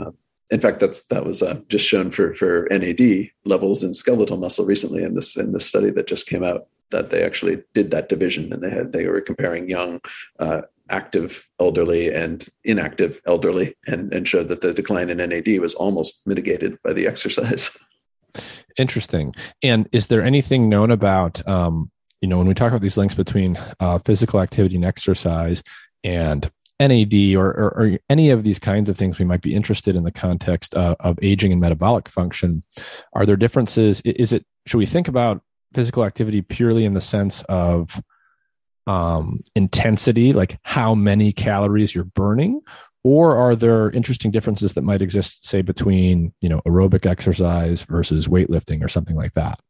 Uh, in fact, that's that was uh, just shown for for NAD levels in skeletal muscle recently in this in this study that just came out that they actually did that division and they had they were comparing young uh, active elderly and inactive elderly and, and showed that the decline in NAD was almost mitigated by the exercise. Interesting. And is there anything known about, um, you know, when we talk about these links between uh, physical activity and exercise and NAD or, or, or, any of these kinds of things we might be interested in the context uh, of aging and metabolic function, are there differences? Is it, should we think about physical activity purely in the sense of um, intensity, like how many calories you're burning, or are there interesting differences that might exist, say, between you know aerobic exercise versus weightlifting or something like that?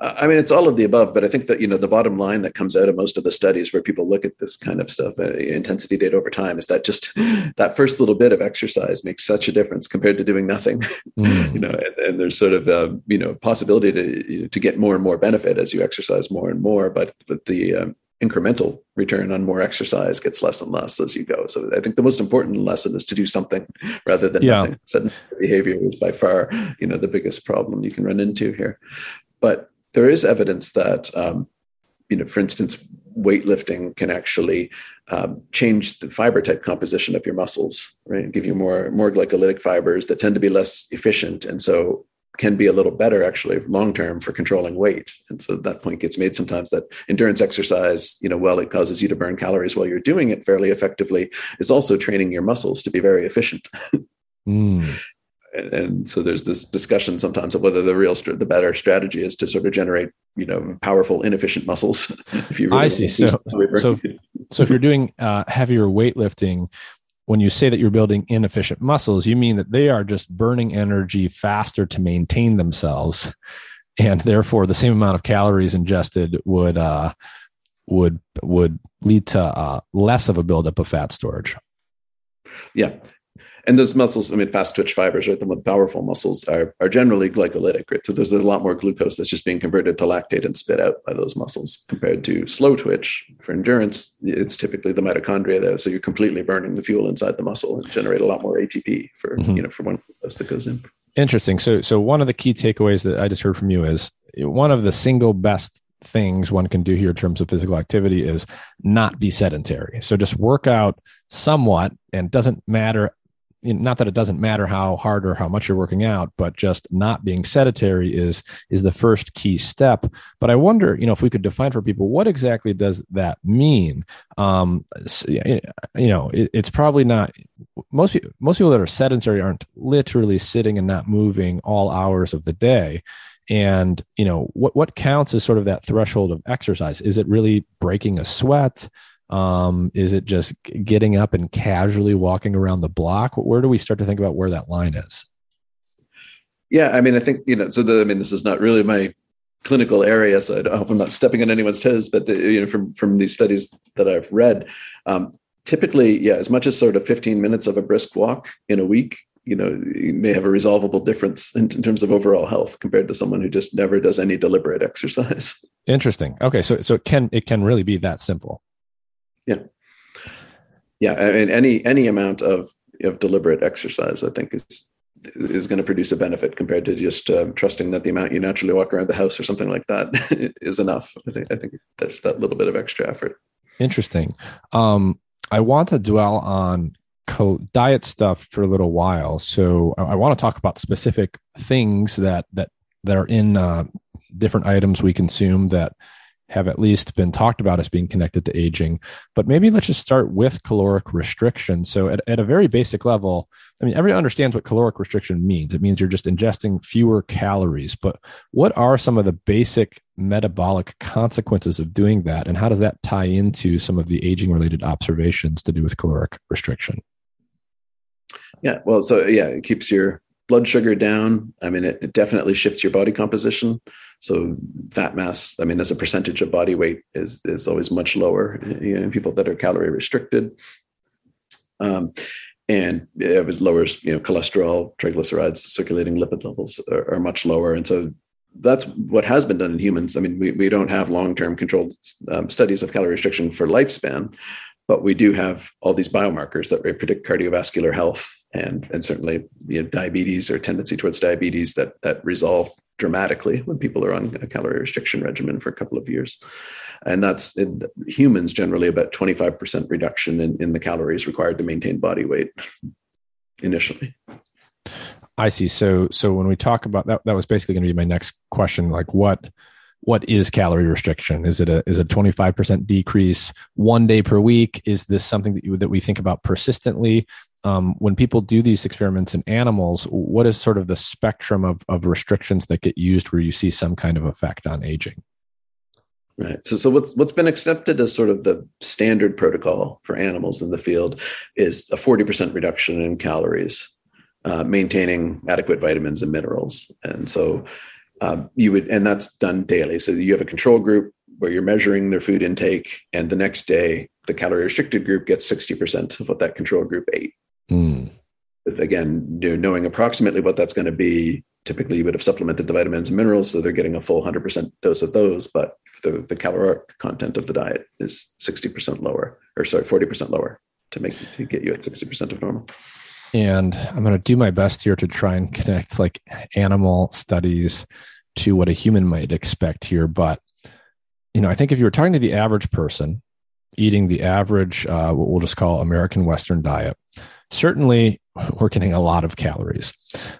I mean, it's all of the above, but I think that you know the bottom line that comes out of most of the studies where people look at this kind of stuff, uh, intensity data over time, is that just that first little bit of exercise makes such a difference compared to doing nothing. Mm. you know, and, and, there's sort of um, you know possibility to to get more and more benefit as you exercise more and more, but but the um, incremental return on more exercise gets less and less as you go. So I think the most important lesson is to do something rather than yeah. nothing. Sedentary behavior is by far, you know, the biggest problem you can run into here. But there is evidence that, um, you know, for instance, weightlifting can actually um, change the fiber type composition of your muscles, right? Give you more more glycolytic fibers that tend to be less efficient, and so can be a little better actually long term for controlling weight. And so that point gets made sometimes that endurance exercise, you know, while it causes you to burn calories while you're doing it fairly effectively, is also training your muscles to be very efficient. mm. And, and, so there's this discussion sometimes of whether the real the better strategy is to sort of generate you know powerful inefficient muscles if you really i see. so so if, so if you're doing uh, heavier weightlifting when you say that you're building inefficient muscles you mean that they are just burning energy faster to maintain themselves and therefore the same amount of calories ingested would uh, would would lead to uh, less of a buildup of fat storage. Yeah and those muscles, I mean, fast twitch fibers, right? The more powerful muscles are, are generally glycolytic, right? So there's a lot more glucose that's just being converted to lactate and spit out by those muscles compared to slow twitch for endurance. It's typically the mitochondria there. So you're completely burning the fuel inside the muscle and generate a lot more ATP for, mm-hmm. you know, for one glucose that goes in. Interesting. So, so one of the key takeaways that I just heard from you is one of the single best things one can do here in terms of physical activity is not be sedentary. So just work out somewhat and doesn't matter not that it doesn't matter how hard or how much you're working out but just not being sedentary is is the first key step. But i wonder you know if we could define for people what exactly does that mean? Um you know it, it's probably not most people most people that are sedentary aren't literally sitting and not moving all hours of the day. And you know what what counts as sort of that threshold of exercise? Is it really breaking a sweat um, is it just getting up and casually walking around the block? Where do we start to think about where that line is? Yeah, I mean, I think you know. So the, I mean, this is not really my clinical area, so I hope I'm not stepping on anyone's toes. But the, you know, from from these studies that I've read, um, typically, yeah, as much as sort of 15 minutes of a brisk walk in a week, you know, you may have a resolvable difference in, in terms of overall health compared to someone who just never does any deliberate exercise. Interesting. Okay, so so it can it can really be that simple. Yeah. Yeah. I mean, any, any amount of, of deliberate exercise, I think is, is going to produce a benefit compared to just uh, trusting that the amount you naturally walk around the house or something like that is enough. I think, I think that's that little bit of extra effort. Interesting. Um, I want to dwell on co- diet stuff for a little while. So I, I want to talk about specific things that, that, that are in uh, different items we consume that have at least been talked about as being connected to aging. But maybe let's just start with caloric restriction. So, at, at a very basic level, I mean, everyone understands what caloric restriction means. It means you're just ingesting fewer calories. But what are some of the basic metabolic consequences of doing that? And how does that tie into some of the aging related observations to do with caloric restriction? Yeah, well, so yeah, it keeps your blood sugar down. I mean, it, it, definitely shifts your body composition. So fat mass, I mean, as a percentage of body weight is is always much lower you know, in people that are calorie restricted. Um, and it was lowers, you know, cholesterol, triglycerides, circulating lipid levels are, are, much lower. And so that's what has been done in humans. I mean, we, we don't have long-term controlled um, studies of calorie restriction for lifespan, but we do have all these biomarkers that predict cardiovascular health and and certainly you know, diabetes or tendency towards diabetes that that resolve dramatically when people are on a calorie restriction regimen for a couple of years and that's in humans generally about 25% reduction in, in the calories required to maintain body weight initially i see so so when we talk about that that was basically going to be my next question like what what is calorie restriction? Is it a is a 25% decrease one day per week? Is this something that you that we think about persistently? Um, when people do these experiments in animals, what is sort of the spectrum of, of restrictions that get used where you see some kind of effect on aging? Right. So, so what's what's been accepted as sort of the standard protocol for animals in the field is a 40% reduction in calories, uh, maintaining adequate vitamins and minerals. And so um, you would, and that's done daily. So you have a control group where you're measuring their food intake, and the next day, the calorie restricted group gets 60% of what that control group ate. Mm. Again, you know, knowing approximately what that's going to be, typically you would have supplemented the vitamins and minerals, so they're getting a full 100% dose of those, but the, the caloric content of the diet is 60% lower, or sorry, 40% lower to make to get you at 60% of normal and i'm going to do my best here to try and connect like animal studies to what a human might expect here but you know i think if you were talking to the average person eating the average uh, what we'll just call american western diet certainly we're getting a lot of calories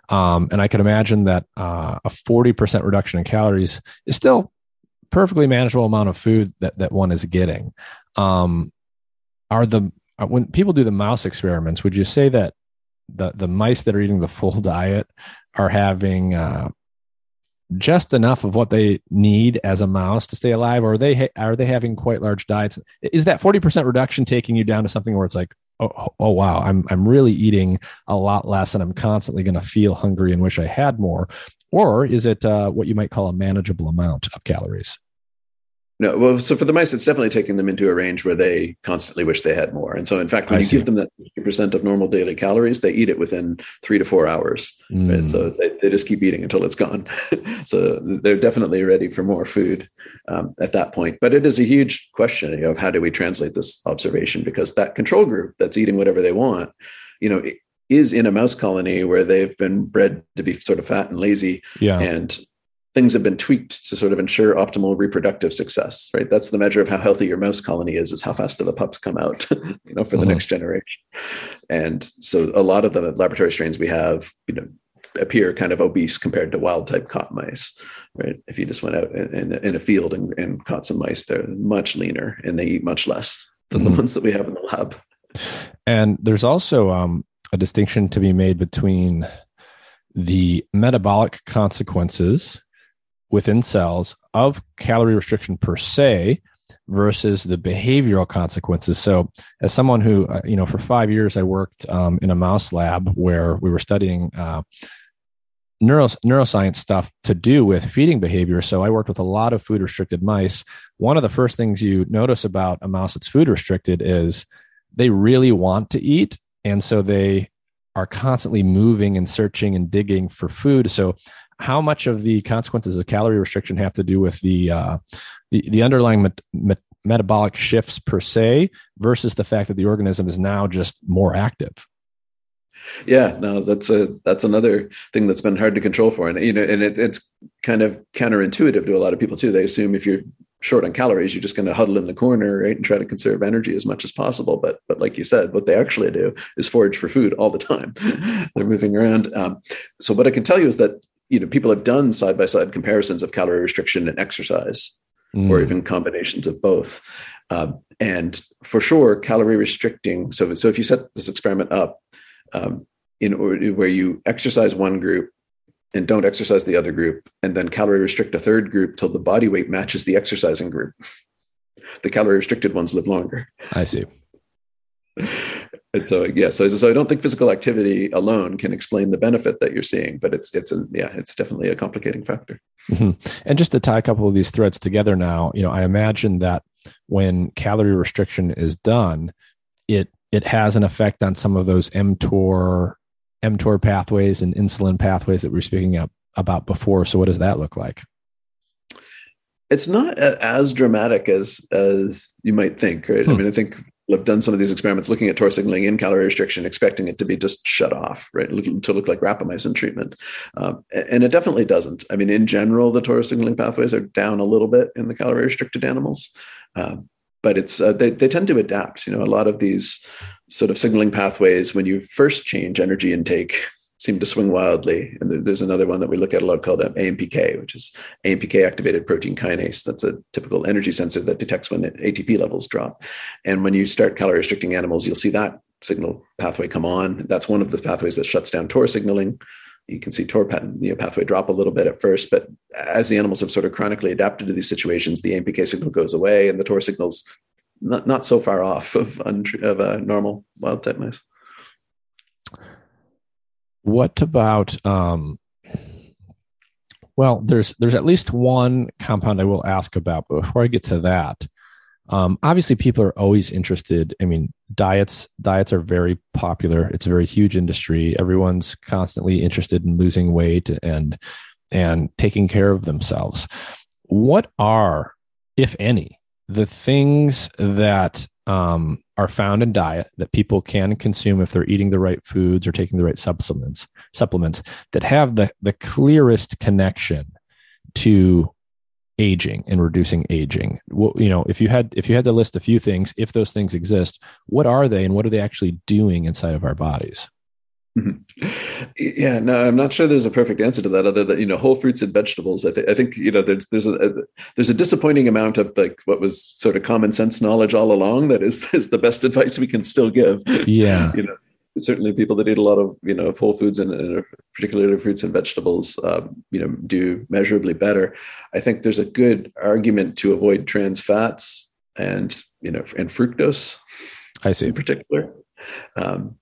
um, and i can imagine that uh, a 40% reduction in calories is still perfectly manageable amount of food that, that one is getting um, are the uh, when people do the mouse experiments would you say that the the mice that are eating the full diet are having uh, just enough of what they need as a mouse to stay alive, or are they ha- are they having quite large diets? Is that forty percent reduction taking you down to something where it's like, oh, oh wow, I'm I'm really eating a lot less, and I'm constantly going to feel hungry and wish I had more, or is it uh, what you might call a manageable amount of calories? No, well, so for the mice, it's definitely taking them into a range where they constantly wish they had more. And so, in fact, when I you see. give them that 50% of normal daily calories, they eat it within three to four hours. Mm. Right? So they, they just keep eating until it's gone. so they're definitely ready for more food um, at that point. But it is a huge question you know, of how do we translate this observation? Because that control group that's eating whatever they want, you know, is in a mouse colony where they've been bred to be sort of fat and lazy. Yeah. And things have been tweaked to sort of ensure optimal reproductive success right that's the measure of how healthy your mouse colony is is how fast do the pups come out you know for the mm-hmm. next generation and so a lot of the laboratory strains we have you know appear kind of obese compared to wild type caught mice right if you just went out in, in, in a field and, and, caught some mice they're much leaner and they eat much less than mm-hmm. the ones that we have in the lab and there's also um, a distinction to be made between the metabolic consequences within cells of calorie restriction per se versus the behavioral consequences. So, as someone who, uh, you know, for five years I worked um, in a mouse lab where we were studying uh, neuro, neuroscience stuff to do with feeding behavior. So, I worked with a lot of food restricted mice. One of the first things you notice about a mouse that's food restricted is they really want to eat. And so they are constantly moving and searching and digging for food. So how much of the consequences of calorie restriction have to do with the uh, the, the underlying met, met, metabolic shifts per se versus the fact that the organism is now just more active? Yeah no that's a that's another thing that's been hard to control for. And you know and it, it's kind of counterintuitive to a lot of people too. They assume if you're short on calories you're just going to huddle in the corner right and try to conserve energy as much as possible. But but like you said what they actually do is forage for food all the time. They're moving around. Um, so what i can tell you is that you know people have done side by side comparisons of calorie restriction and exercise mm. or even combinations of both. Um, and for sure calorie restricting so so if you set this experiment up um, in order where you exercise one group and don't exercise the other group and then calorie restrict a third group till the body weight matches the exercising group the calorie restricted ones live longer. I see and so yeah so, so i don't think physical activity alone can explain the benefit that you're seeing but it's it's a yeah it's definitely a complicating factor mm-hmm. and just to tie a couple of these threads together now you know i imagine that when calorie restriction is done it it has an effect on some of those mtor mtor pathways and insulin pathways that we are speaking up about before so what does that look like it's not as dramatic as as you might think right hmm. i mean i think have done some of these experiments looking at TOR signaling in calorie restriction, expecting it to be just shut off, right? To look like rapamycin treatment. Um, and it definitely doesn't. I mean, in general, the TOR signaling pathways are down a little bit in the calorie restricted animals. Uh, but it's uh, they, they tend to adapt. You know, a lot of these sort of signaling pathways, when you first change energy intake, seem to swing wildly. And there's another one that we look at a lot called um, AMPK, which is AMPK activated protein kinase. That's a typical energy sensor that detects when ATP levels drop. And when you start calorie restricting animals, you'll see that signal pathway come on. That's one of the pathways that shuts down TOR signaling. You can see TOR pathway drop a little bit at first, but as the animals have sort of chronically adapted to these situations, the AMPK signal goes away and the TOR signal's not, not so far off of, of a normal wild type mice. What about um well, there's there's at least one compound I will ask about, but before I get to that, um, obviously people are always interested. I mean, diets diets are very popular. It's a very huge industry. Everyone's constantly interested in losing weight and and taking care of themselves. What are, if any, the things that um, are found in diet that people can consume if they're eating the right foods or taking the right supplements supplements that have the the clearest connection to aging and reducing aging well, you know if you had if you had to list a few things if those things exist what are they and what are they actually doing inside of our bodies. Yeah, no, I'm not sure there's a perfect answer to that. Other than you know, whole fruits and vegetables. I, th- I think you know, there's there's a, a, there's a disappointing amount of like what was sort of common sense knowledge all along that is is the best advice we can still give. Yeah, you know, certainly people that eat a lot of you know whole foods and, and particularly fruits and vegetables um, you know do measurably better i think there's a good argument to avoid trans fats and you know and fructose i see in particular um,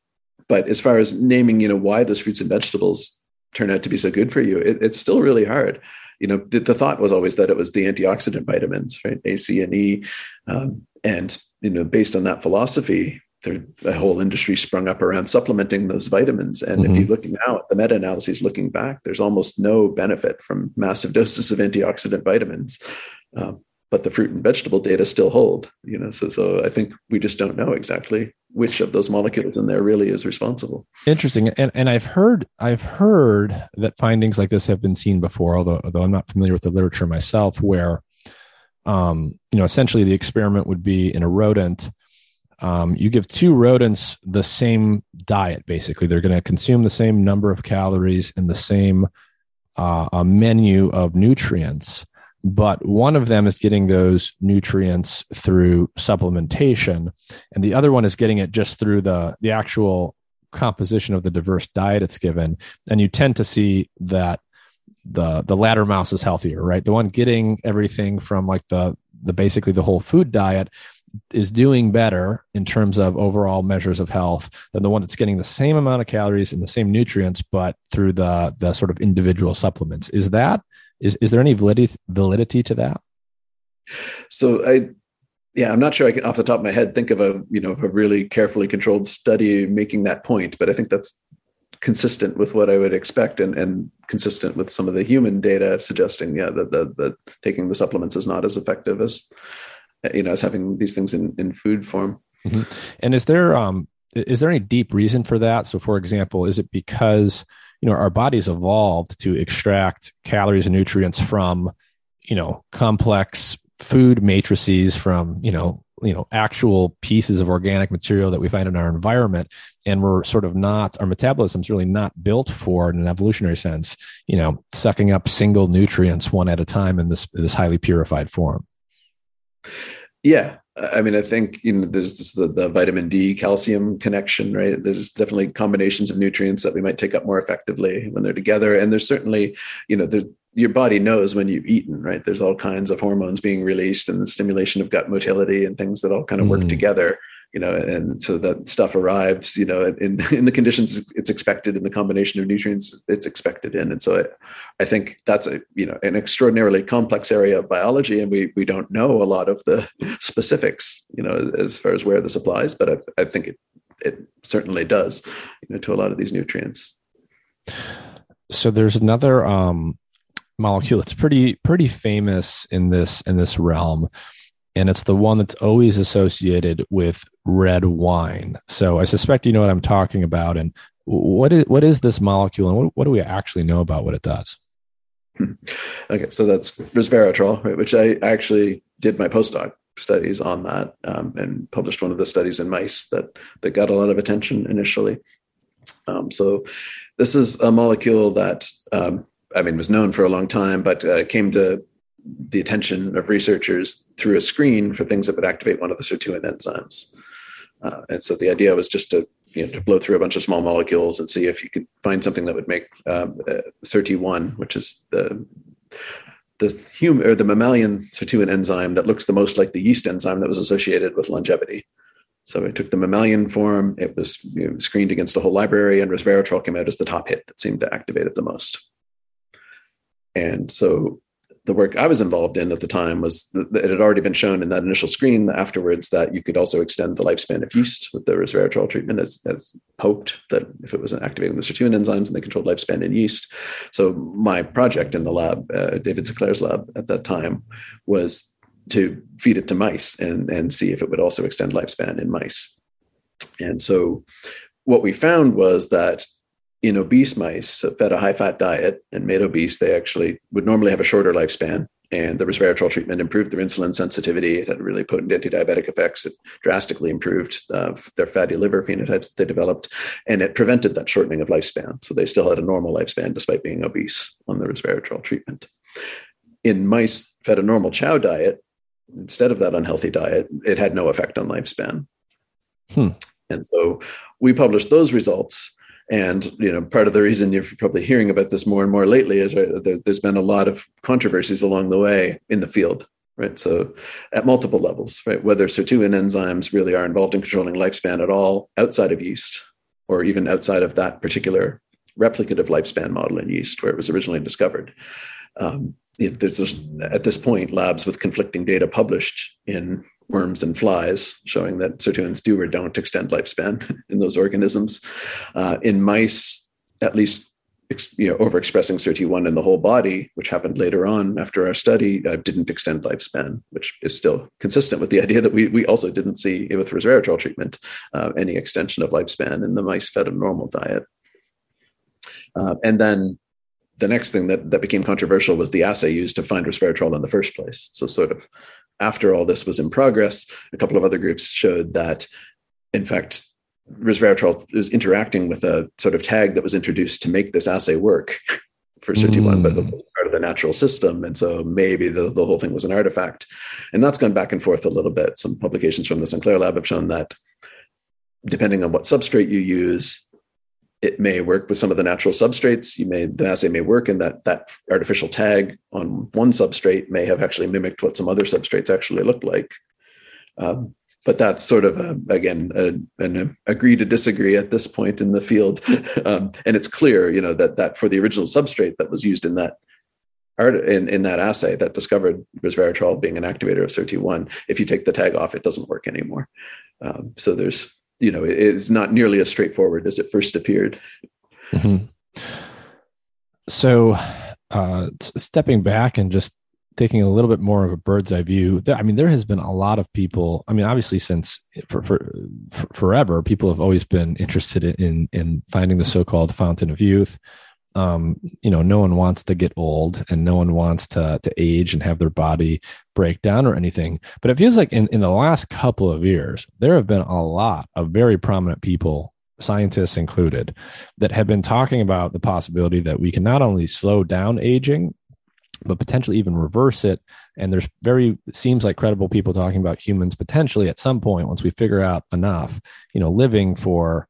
but as far as naming you know why those fruits and vegetables turn out to be so good for you it, it's still really hard you know the, the, thought was always that it was the antioxidant vitamins right a c and e um, and you know based on that philosophy there a whole industry sprung up around supplementing those vitamins. And mm-hmm. if you look now at the meta-analyses looking back, there's almost no benefit from massive doses of antioxidant vitamins. Um, but the fruit and vegetable data still hold, you know. So, so I think we just don't know exactly which of those molecules in there really is responsible. Interesting, and and I've heard I've heard that findings like this have been seen before, although although I'm not familiar with the literature myself, where um, you know essentially the experiment would be in a rodent. Um, you give two rodents the same diet basically. They're going to consume the same number of calories and the same uh, menu of nutrients but one of them is getting those nutrients through supplementation and the other one is getting it just through the the actual composition of the diverse diet it's given and you tend to see that the the latter mouse is healthier right the one getting everything from like the the basically the whole food diet is doing better in terms of overall measures of health than the one that's getting the same amount of calories and the same nutrients, but through the the sort of individual supplements. Is that is is there any validity validity to that? So I yeah, I'm not sure I can off the top of my head think of a you know a really carefully controlled study making that point, but I think that's consistent with what I would expect and, and consistent with some of the human data suggesting yeah that, that, that taking the supplements is not as effective as you know as having these things in in food form mm-hmm. and is there um is there any deep reason for that so for example is it because you know our bodies evolved to extract calories and nutrients from you know complex food matrices from you know you know actual pieces of organic material that we find in our environment and we're sort of not our metabolism's really not built for in an evolutionary sense you know sucking up single nutrients one at a time in this this highly purified form yeah. I mean, I think you know there's the, the vitamin D calcium connection, right? There's definitely combinations of nutrients that we might take up more effectively when they're together, and there's certainly, you know, the, your body knows when you've eaten, right? There's all kinds of hormones being released, and the stimulation of gut motility and things that all kind of work mm. together you know, and so that stuff arrives, you know, in in the conditions it's expected, in the combination of nutrients it's expected in, and so I, I think that's a you know an extraordinarily complex area of biology, and we we don't know a lot of the specifics, you know, as far as where this applies, but I, I think it it certainly does, you know, to a lot of these nutrients. So there's another um, molecule that's pretty pretty famous in this in this realm and it's the one that's always associated with red wine. So I suspect you know what I'm talking about. And what is what is this molecule, and what, what do we actually know about what it does? Okay, so that's resveratrol, right, which I actually did my postdoc studies on that um, and published one of the studies in mice that that got a lot of attention initially. Um, so this is a molecule that um, I mean was known for a long time, but uh, came to the attention of researchers through a screen for things that would activate one of the sirtuin enzymes. Uh, and so the idea was just to you know to blow through a bunch of small molecules and see if you could find something that would make um, uh, SIRT1, which is the the human or the mammalian sirtuin enzyme that looks the most like the yeast enzyme that was associated with longevity. So we took the mammalian form. It was you know, screened against a whole library, and resveratrol came out as the top hit that seemed to activate it the most. And so the work I was involved in at the time was that it had already been shown in that initial screen afterwards that you could also extend the lifespan of yeast with the resveratrol treatment as, as hoped that if it wasn't activating the sirtuin enzymes and they controlled lifespan in yeast. So my project in the lab, uh, David Sinclair's lab at that time was to feed it to mice and, and see if it would also extend lifespan in mice. And so what we found was that in obese mice fed a high fat diet and made obese, they actually would normally have a shorter lifespan. And the resveratrol treatment improved their insulin sensitivity. It had really potent anti-diabetic effects. It drastically improved uh, their fatty liver phenotypes that they developed, and it prevented that shortening of lifespan. So they still had a normal lifespan despite being obese on the resveratrol treatment. In mice fed a normal chow diet, instead of that unhealthy diet, it had no effect on lifespan. Hmm. And so we published those results. And you know, part of the reason you're probably hearing about this more and more lately is right, there, has been a lot of controversies along the way in the field, right? So, at multiple levels, right? Whether sirtuin enzymes really are involved in controlling lifespan at all outside of yeast, or even outside of that particular replicative lifespan model in yeast where it was originally discovered. Um, there's at this point labs with conflicting data published in worms and flies showing that sirtuins do or don't extend lifespan in those organisms. Uh, in mice, at least you know, overexpressing SIRT1 in the whole body, which happened later on after our study, uh, didn't extend lifespan, which is still consistent with the idea that we, we also didn't see with resveratrol treatment uh, any extension of lifespan in the mice fed a normal diet. Uh, and then the next thing that, that became controversial was the assay used to find resveratrol in the first place. So, sort of after all this was in progress, a couple of other groups showed that, in fact, resveratrol is interacting with a sort of tag that was introduced to make this assay work for SIRT1, mm. but it was part of the natural system. And so maybe the, the whole thing was an artifact. And that's gone back and forth a little bit. Some publications from the Sinclair lab have shown that depending on what substrate you use, it may work with some of the natural substrates. You may the assay may work, and that that artificial tag on one substrate may have actually mimicked what some other substrates actually looked like. Um, but that's sort of a, again a, an agree to disagree at this point in the field, um, and it's clear, you know, that that for the original substrate that was used in that art in, in that assay that discovered resveratrol being an activator of SIRT1, if you take the tag off, it doesn't work anymore. Um, so there's you know it's not nearly as straightforward as it first appeared mm-hmm. so uh stepping back and just taking a little bit more of a bird's eye view i mean there has been a lot of people i mean obviously since for, for, for forever people have always been interested in in finding the so-called fountain of youth um, you know, no one wants to get old and no one wants to to age and have their body break down or anything. But it feels like in, in the last couple of years, there have been a lot of very prominent people, scientists included, that have been talking about the possibility that we can not only slow down aging, but potentially even reverse it. And there's very seems like credible people talking about humans potentially at some point once we figure out enough, you know, living for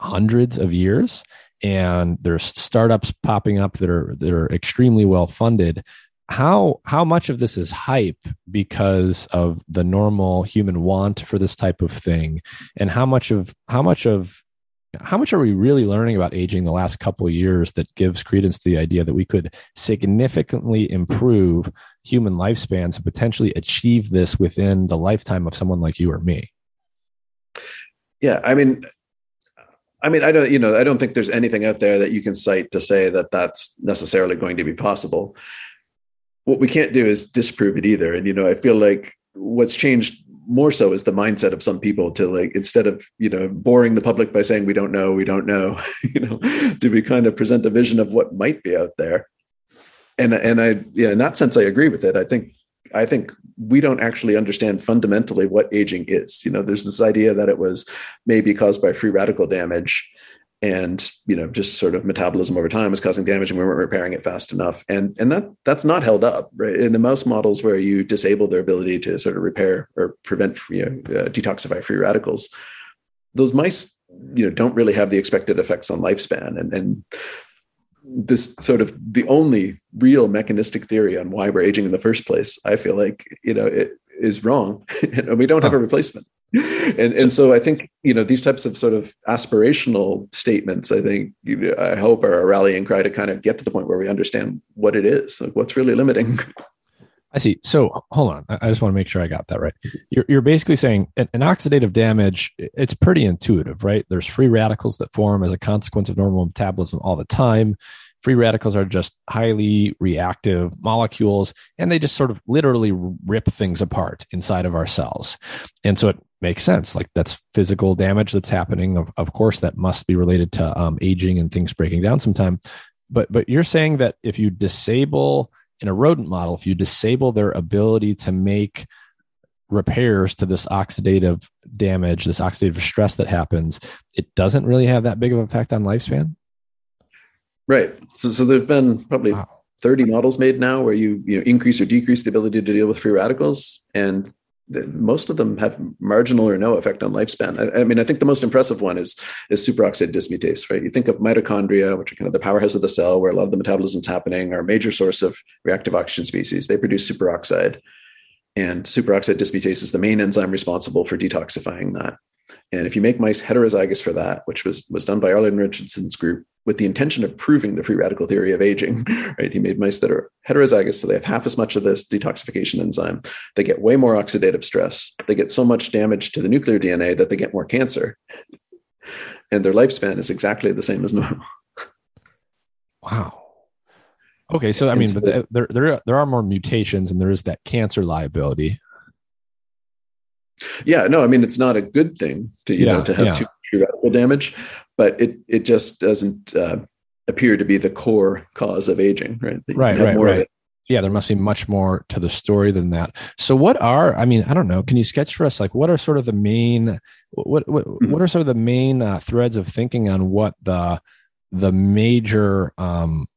hundreds of years and there's startups popping up that are that are extremely well funded. How how much of this is hype because of the normal human want for this type of thing? And how much of how much of how much are we really learning about aging the last couple years that gives credence to the idea that we could significantly improve human lifespans and potentially achieve this within the lifetime of someone like you or me? Yeah i mean I mean, I don't, you know, I don't think there's anything out there that you can cite to say that that's necessarily going to be possible. What we can't do is disprove it either. And, you know, I feel like what's changed more so is the mindset of some people to like, instead of, you know, boring the public by saying, we don't know, we don't know, you know, do we kind of present a vision of what might be out there? And, and I, yeah, in that sense, I agree with it. I think I think we don't actually understand fundamentally what aging is. You know, there's this idea that it was maybe caused by free radical damage and you know just sort of metabolism over time is causing damage and we weren't repairing it fast enough. And and that that's not held up right? In the mouse models where you disable their ability to sort of repair or prevent you know, uh, detoxify free radicals those mice you know don't really have the expected effects on lifespan. And and this sort of the only real mechanistic theory on why we're aging in the first place i feel like you know it is wrong. And we don't have a replacement. And and so i think you know these types of sort of aspirational statements i think you know, i hope are a rallying cry to kind of get to the point where we understand what it is like what's really limiting I see. So hold on. I just want to make sure I got that right. You're, you're basically saying an, an, oxidative damage, it's pretty intuitive, right? There's free radicals that form as a consequence of normal metabolism all the time. Free radicals are just highly reactive molecules, and they just sort of literally rip things apart inside of our cells. And so it makes sense. Like that's physical damage that's happening. Of, of course, that must be related to um, aging and things breaking down sometime. But but you're saying that if you disable in a rodent model, if you disable their ability to make repairs to this oxidative damage, this oxidative stress that happens, it doesn't really have that big of an effect on lifespan. Right. So, so there've been probably wow. 30 models made now where you, you know, increase or decrease the ability to deal with free radicals. And most of them have marginal or no effect on lifespan. I, I, mean, I think the most impressive one is is superoxide dismutase, right? You think of mitochondria, which are kind of the powerhouse of the cell, where a lot of the metabolism is happening, are a major source of reactive oxygen species. They produce superoxide, and superoxide dismutase is the main enzyme responsible for detoxifying that. And if you make mice heterozygous for that, which was was done by Arlan Richardson's group with the intention of proving the free radical theory of aging, right? He made mice that are heterozygous, so they have half as much of this detoxification enzyme. They get way more oxidative stress. They get so much damage to the nuclear DNA that they get more cancer. And their lifespan is exactly the same as normal. Wow. Okay, so I mean, but the, there there there are more mutations, and there is that cancer liability. Yeah, no, I mean it's not a good thing to you yeah, know to have yeah. too much radical damage, but it it just doesn't uh, appear to be the core cause of aging, right? right, right, right. Yeah, there must be much more to the story than that. So, what are I mean, I don't know. Can you sketch for us like what are sort of the main what what mm-hmm. what are some of the main uh, threads of thinking on what the the major um,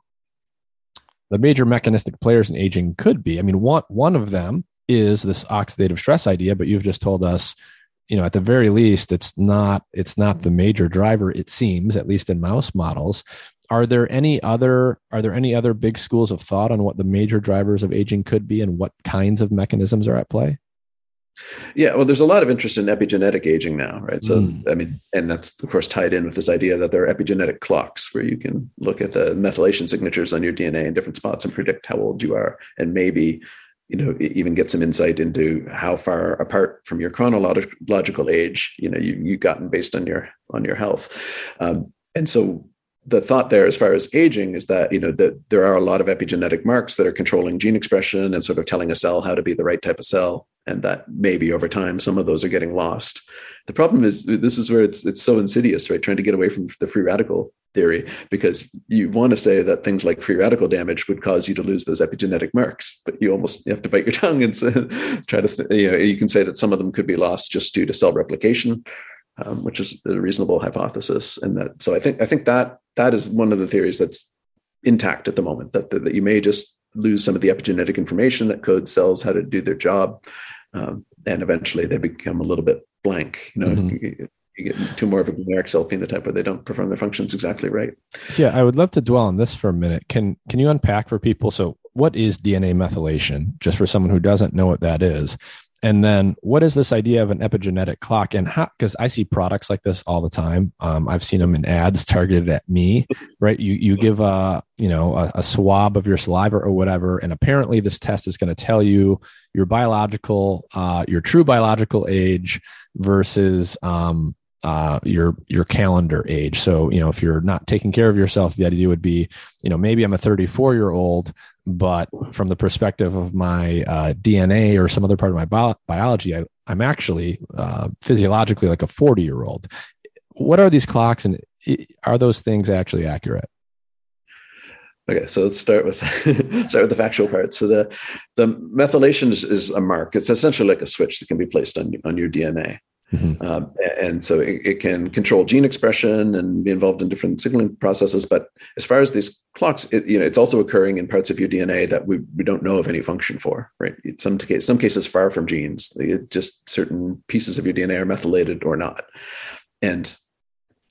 the major mechanistic players in aging could be? I mean, one one of them is this oxidative stress idea, but you've just told us, you know, at the very least, it's not it's not the major driver. It seems, at least in mouse models. Are there any other are there any other big schools of thought on what the major drivers of aging could be and what kinds of mechanisms are at play? Yeah, well, there's a lot of interest in epigenetic aging now, right? So, mm. I mean, and that's of course tied in with this idea that there are epigenetic clocks where you can look at the methylation signatures on your DNA in different spots and predict how old you are, and maybe you know even get some insight into how far apart from your chronological age you know you you've gotten based on your on your health. Um, and so the thought there as far as aging is that you know that there are a lot of epigenetic marks that are controlling gene expression and sort of telling a cell how to be the right type of cell and that maybe over time some of those are getting lost the problem is this is where it's it's so insidious right? Trying to get away from the free radical theory because you want to say that things like free radical damage would cause you to lose those epigenetic marks but you almost you have to bite your tongue and try to you know you can say that some of them could be lost just due to cell replication um, which is a reasonable hypothesis and that so i think i think that that is one of the theories that's intact at the moment that, that, that you may just lose some of the epigenetic information that codes cells how to do their job um, and eventually they become a little bit blank you know mm-hmm you get to more of a generic cell phenotype where they don't perform their functions exactly right. Yeah, I would love to dwell on this for a minute. Can can you unpack for people? So, what is DNA methylation? Just for someone who doesn't know what that is, and then what is this idea of an epigenetic clock? And how? Because I see products like this all the time. Um, I've seen them in ads targeted at me. Right? You you give a you know a, a swab of your saliva or whatever, and apparently this test is going to tell you your biological, uh, your true biological age versus um, uh, your your calendar age. So you know if you're not taking care of yourself, the idea would be you know maybe I'm a 34 year old, but from the perspective of my uh, DNA or some other part of my bio- biology, I, am actually uh, physiologically like a 40 year old. What are these clocks, and are those things actually accurate? Okay, so let's start with start with the factual part. So the the methylation is, is, a mark. It's essentially like a switch that can be placed on on your DNA. Mm-hmm. Um, and so it, it, can control gene expression and be involved in different signaling processes. But as far as these clocks, it, you know, it's also occurring in parts of your DNA that we, we don't know of any function for, right? In some some cases far from genes, just certain pieces of your DNA are methylated or not. And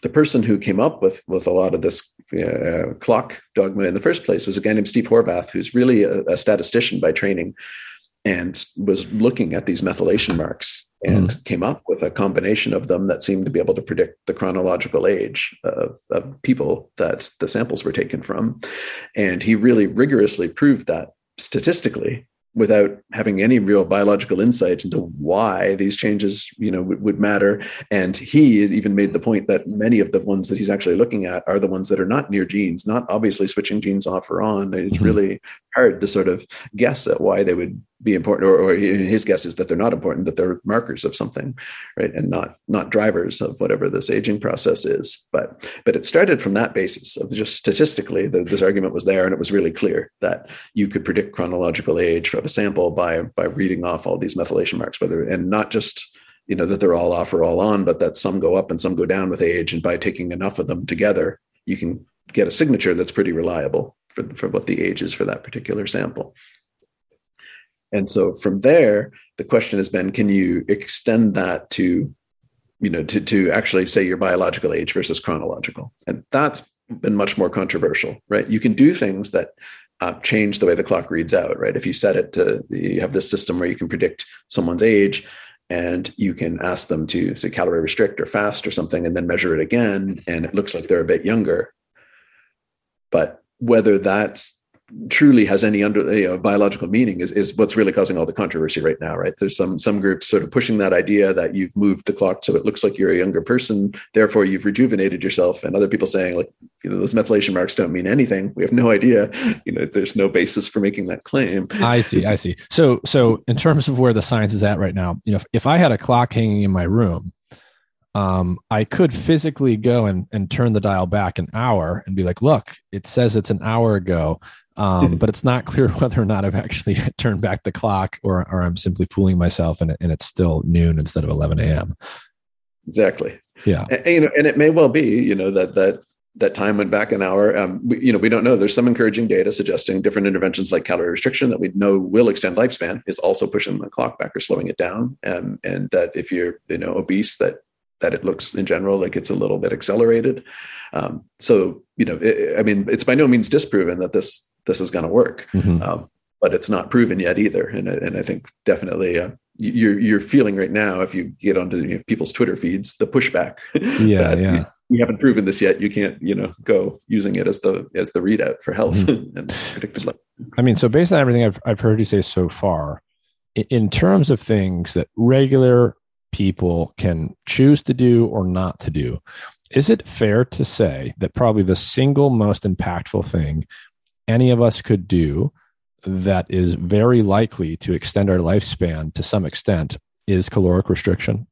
the person who came up with with a lot of this uh, clock dogma in the first place was a guy named Steve Horvath, who's really a, a statistician by training and was looking at these methylation marks and mm came up with a combination of them that seemed to be able to predict the chronological age of, of, people that the samples were taken from. And he really rigorously proved that statistically without having any real biological insight into why these changes you know would, would matter and he even made the point that many of the ones that he's actually looking at are the ones that are not near genes not obviously switching genes off or on it's mm-hmm. really hard to sort of guess at why they would be important or, or, his guess is that they're not important that they're markers of something right? And not not drivers of whatever this aging process is. But but it started from that basis of just statistically the, this argument was there and it was really clear that you could predict chronological age of a sample by by reading off all these methylation marks whether and not just you know that they're all off or all on but that some go up and some go down with age. And by taking enough of them together you can get a signature that's pretty reliable for, for what the age is for that particular sample and so from there, the question has been, can you extend that to, you know, to, to actually say your biological age versus chronological? And that's been much more controversial, right? You can do things that uh, change the way the clock reads out, right? If you set it to, you have this system where you can predict someone's age and you can ask them to say calorie restrict or fast or something and then measure it again and it looks like they're a bit younger but whether that's truly has any under you know, biological meaning is, is what's really causing all the controversy right now right? There's some some groups sort of pushing that idea that you've moved the clock so it looks like you're a younger person therefore you've rejuvenated yourself. And other people saying like you know those methylation marks don't mean anything. We have no idea. You know there's no basis for making that claim. I see i see. So so in terms of where the science is at right now you know if, if i had a clock hanging in my room um, I could physically go and, and turn the dial back an hour and be like, look, it says it's an hour ago um, but it's not clear whether or not I've actually turned back the clock or, or I'm simply fooling myself and, and it's still noon instead of 11 a.m. Exactly. Yeah. And, you know, and it may well be, you know, that, that, that time went back an hour. Um, we, you know, we don't know. There's some encouraging data suggesting different interventions like calorie restriction that we know will extend lifespan is also pushing the clock back or slowing it down. Um, and that if you're, you know, obese, that that it looks in general like it's a little bit accelerated. Um, so, you know, it, I mean, it's by no means disproven that this this is going to work. Mm-hmm. Um, but it's not proven yet either. And, and I think definitely uh, you're you're feeling right now if you get onto you know, people's Twitter feeds the pushback. Yeah, yeah. You, we haven't proven this yet. You can't you know go using it as the as the readout for health mm-hmm. and. Life. I mean, so based on everything I've I've heard you say so far, in terms of things that regular people can choose to do or not to do. Is it fair to say that probably the single most impactful thing any of us could do that is very likely to extend our lifespan to some extent is caloric restriction?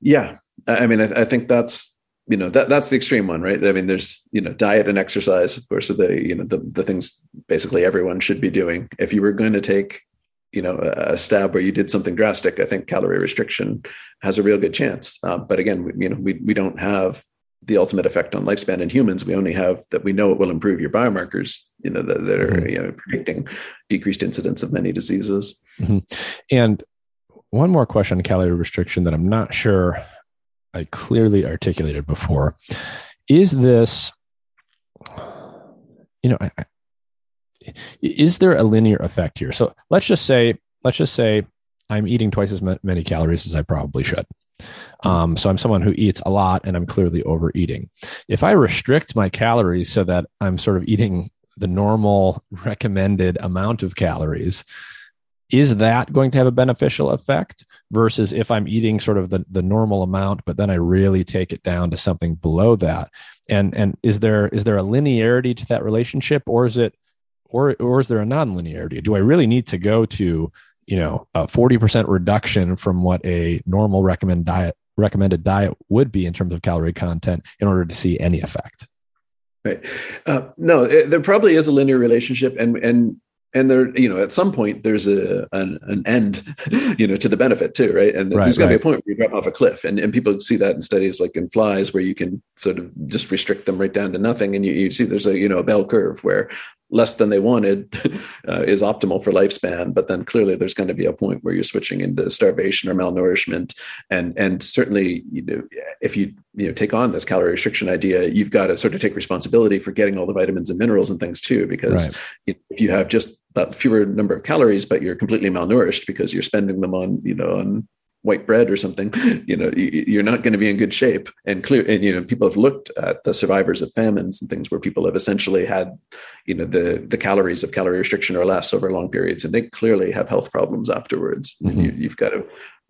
Yeah. I mean, I, I think that's you know that that's the extreme one right i mean there's you know diet and exercise of course are the you know the, the things basically everyone should be doing if you were going to take you know a stab where you did something drastic i think calorie restriction has a real good chance uh, but again we, you know we, we don't have the ultimate effect on lifespan in humans we only have that we know it will improve your biomarkers you know that, that are mm-hmm. you know predicting decreased incidence of many diseases mm-hmm. and one more question on calorie restriction that i'm not sure i clearly articulated before is this you know I, is there a linear effect here? So let's just say, let's just say I'm eating twice as many calories as I probably should. Um, so I'm someone who eats a lot and I'm clearly overeating. If I restrict my calories so that I'm sort of eating the normal recommended amount of calories, is that going to have a beneficial effect versus if I'm eating sort of the, the normal amount, but then I really take it down to something below that? And and is there is there a linearity to that relationship or is it or or is there a nonlinearity? Do I really need to go to you know a forty percent reduction from what a normal recommended diet recommended diet would be in terms of calorie content in order to see any effect? Right. Uh, no, it, there probably is a linear relationship, and and and there you know at some point there's a an, an end you know to the benefit too right and right, there's got to right. be a point where you drop off a cliff and, and people see that in studies like in flies where you can sort of just restrict them right down to nothing and you, you see there's a you know a bell curve where less than they wanted uh, is optimal for lifespan but then clearly there's going to be a point where you're switching into starvation or malnourishment and and certainly you know if you you know take on this calorie restriction idea you've got to sort of take responsibility for getting all the vitamins and minerals and things too because right. if you have just that fewer number of calories but you're completely malnourished because you're spending them on you know on white bread or something, you know, you're not going to be in good shape. And clear, and you know, people have looked at the survivors of famines and things where people have essentially had, you know, the the calories of calorie restriction or less over long periods, and they clearly have health problems afterwards. Mm-hmm. You, you've got to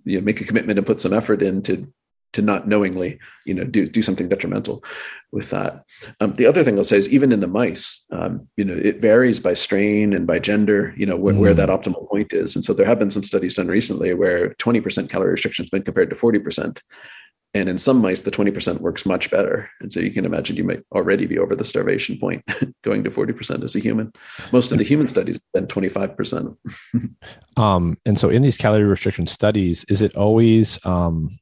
you know, make a commitment and put some effort in to to not knowingly, you know, do do something detrimental with that. Um, the other thing I'll say is even in the mice, um, you know, it varies by strain and by gender, you know, wh- mm. where that optimal point is. And so there have been some studies done recently where 20% calorie restriction has been compared to 40%. And in some mice, the 20% works much better. And so you can imagine you might already be over the starvation point going to 40% as a human. Most of the human studies have been 25%. um, and so in these calorie restriction studies, is it always um,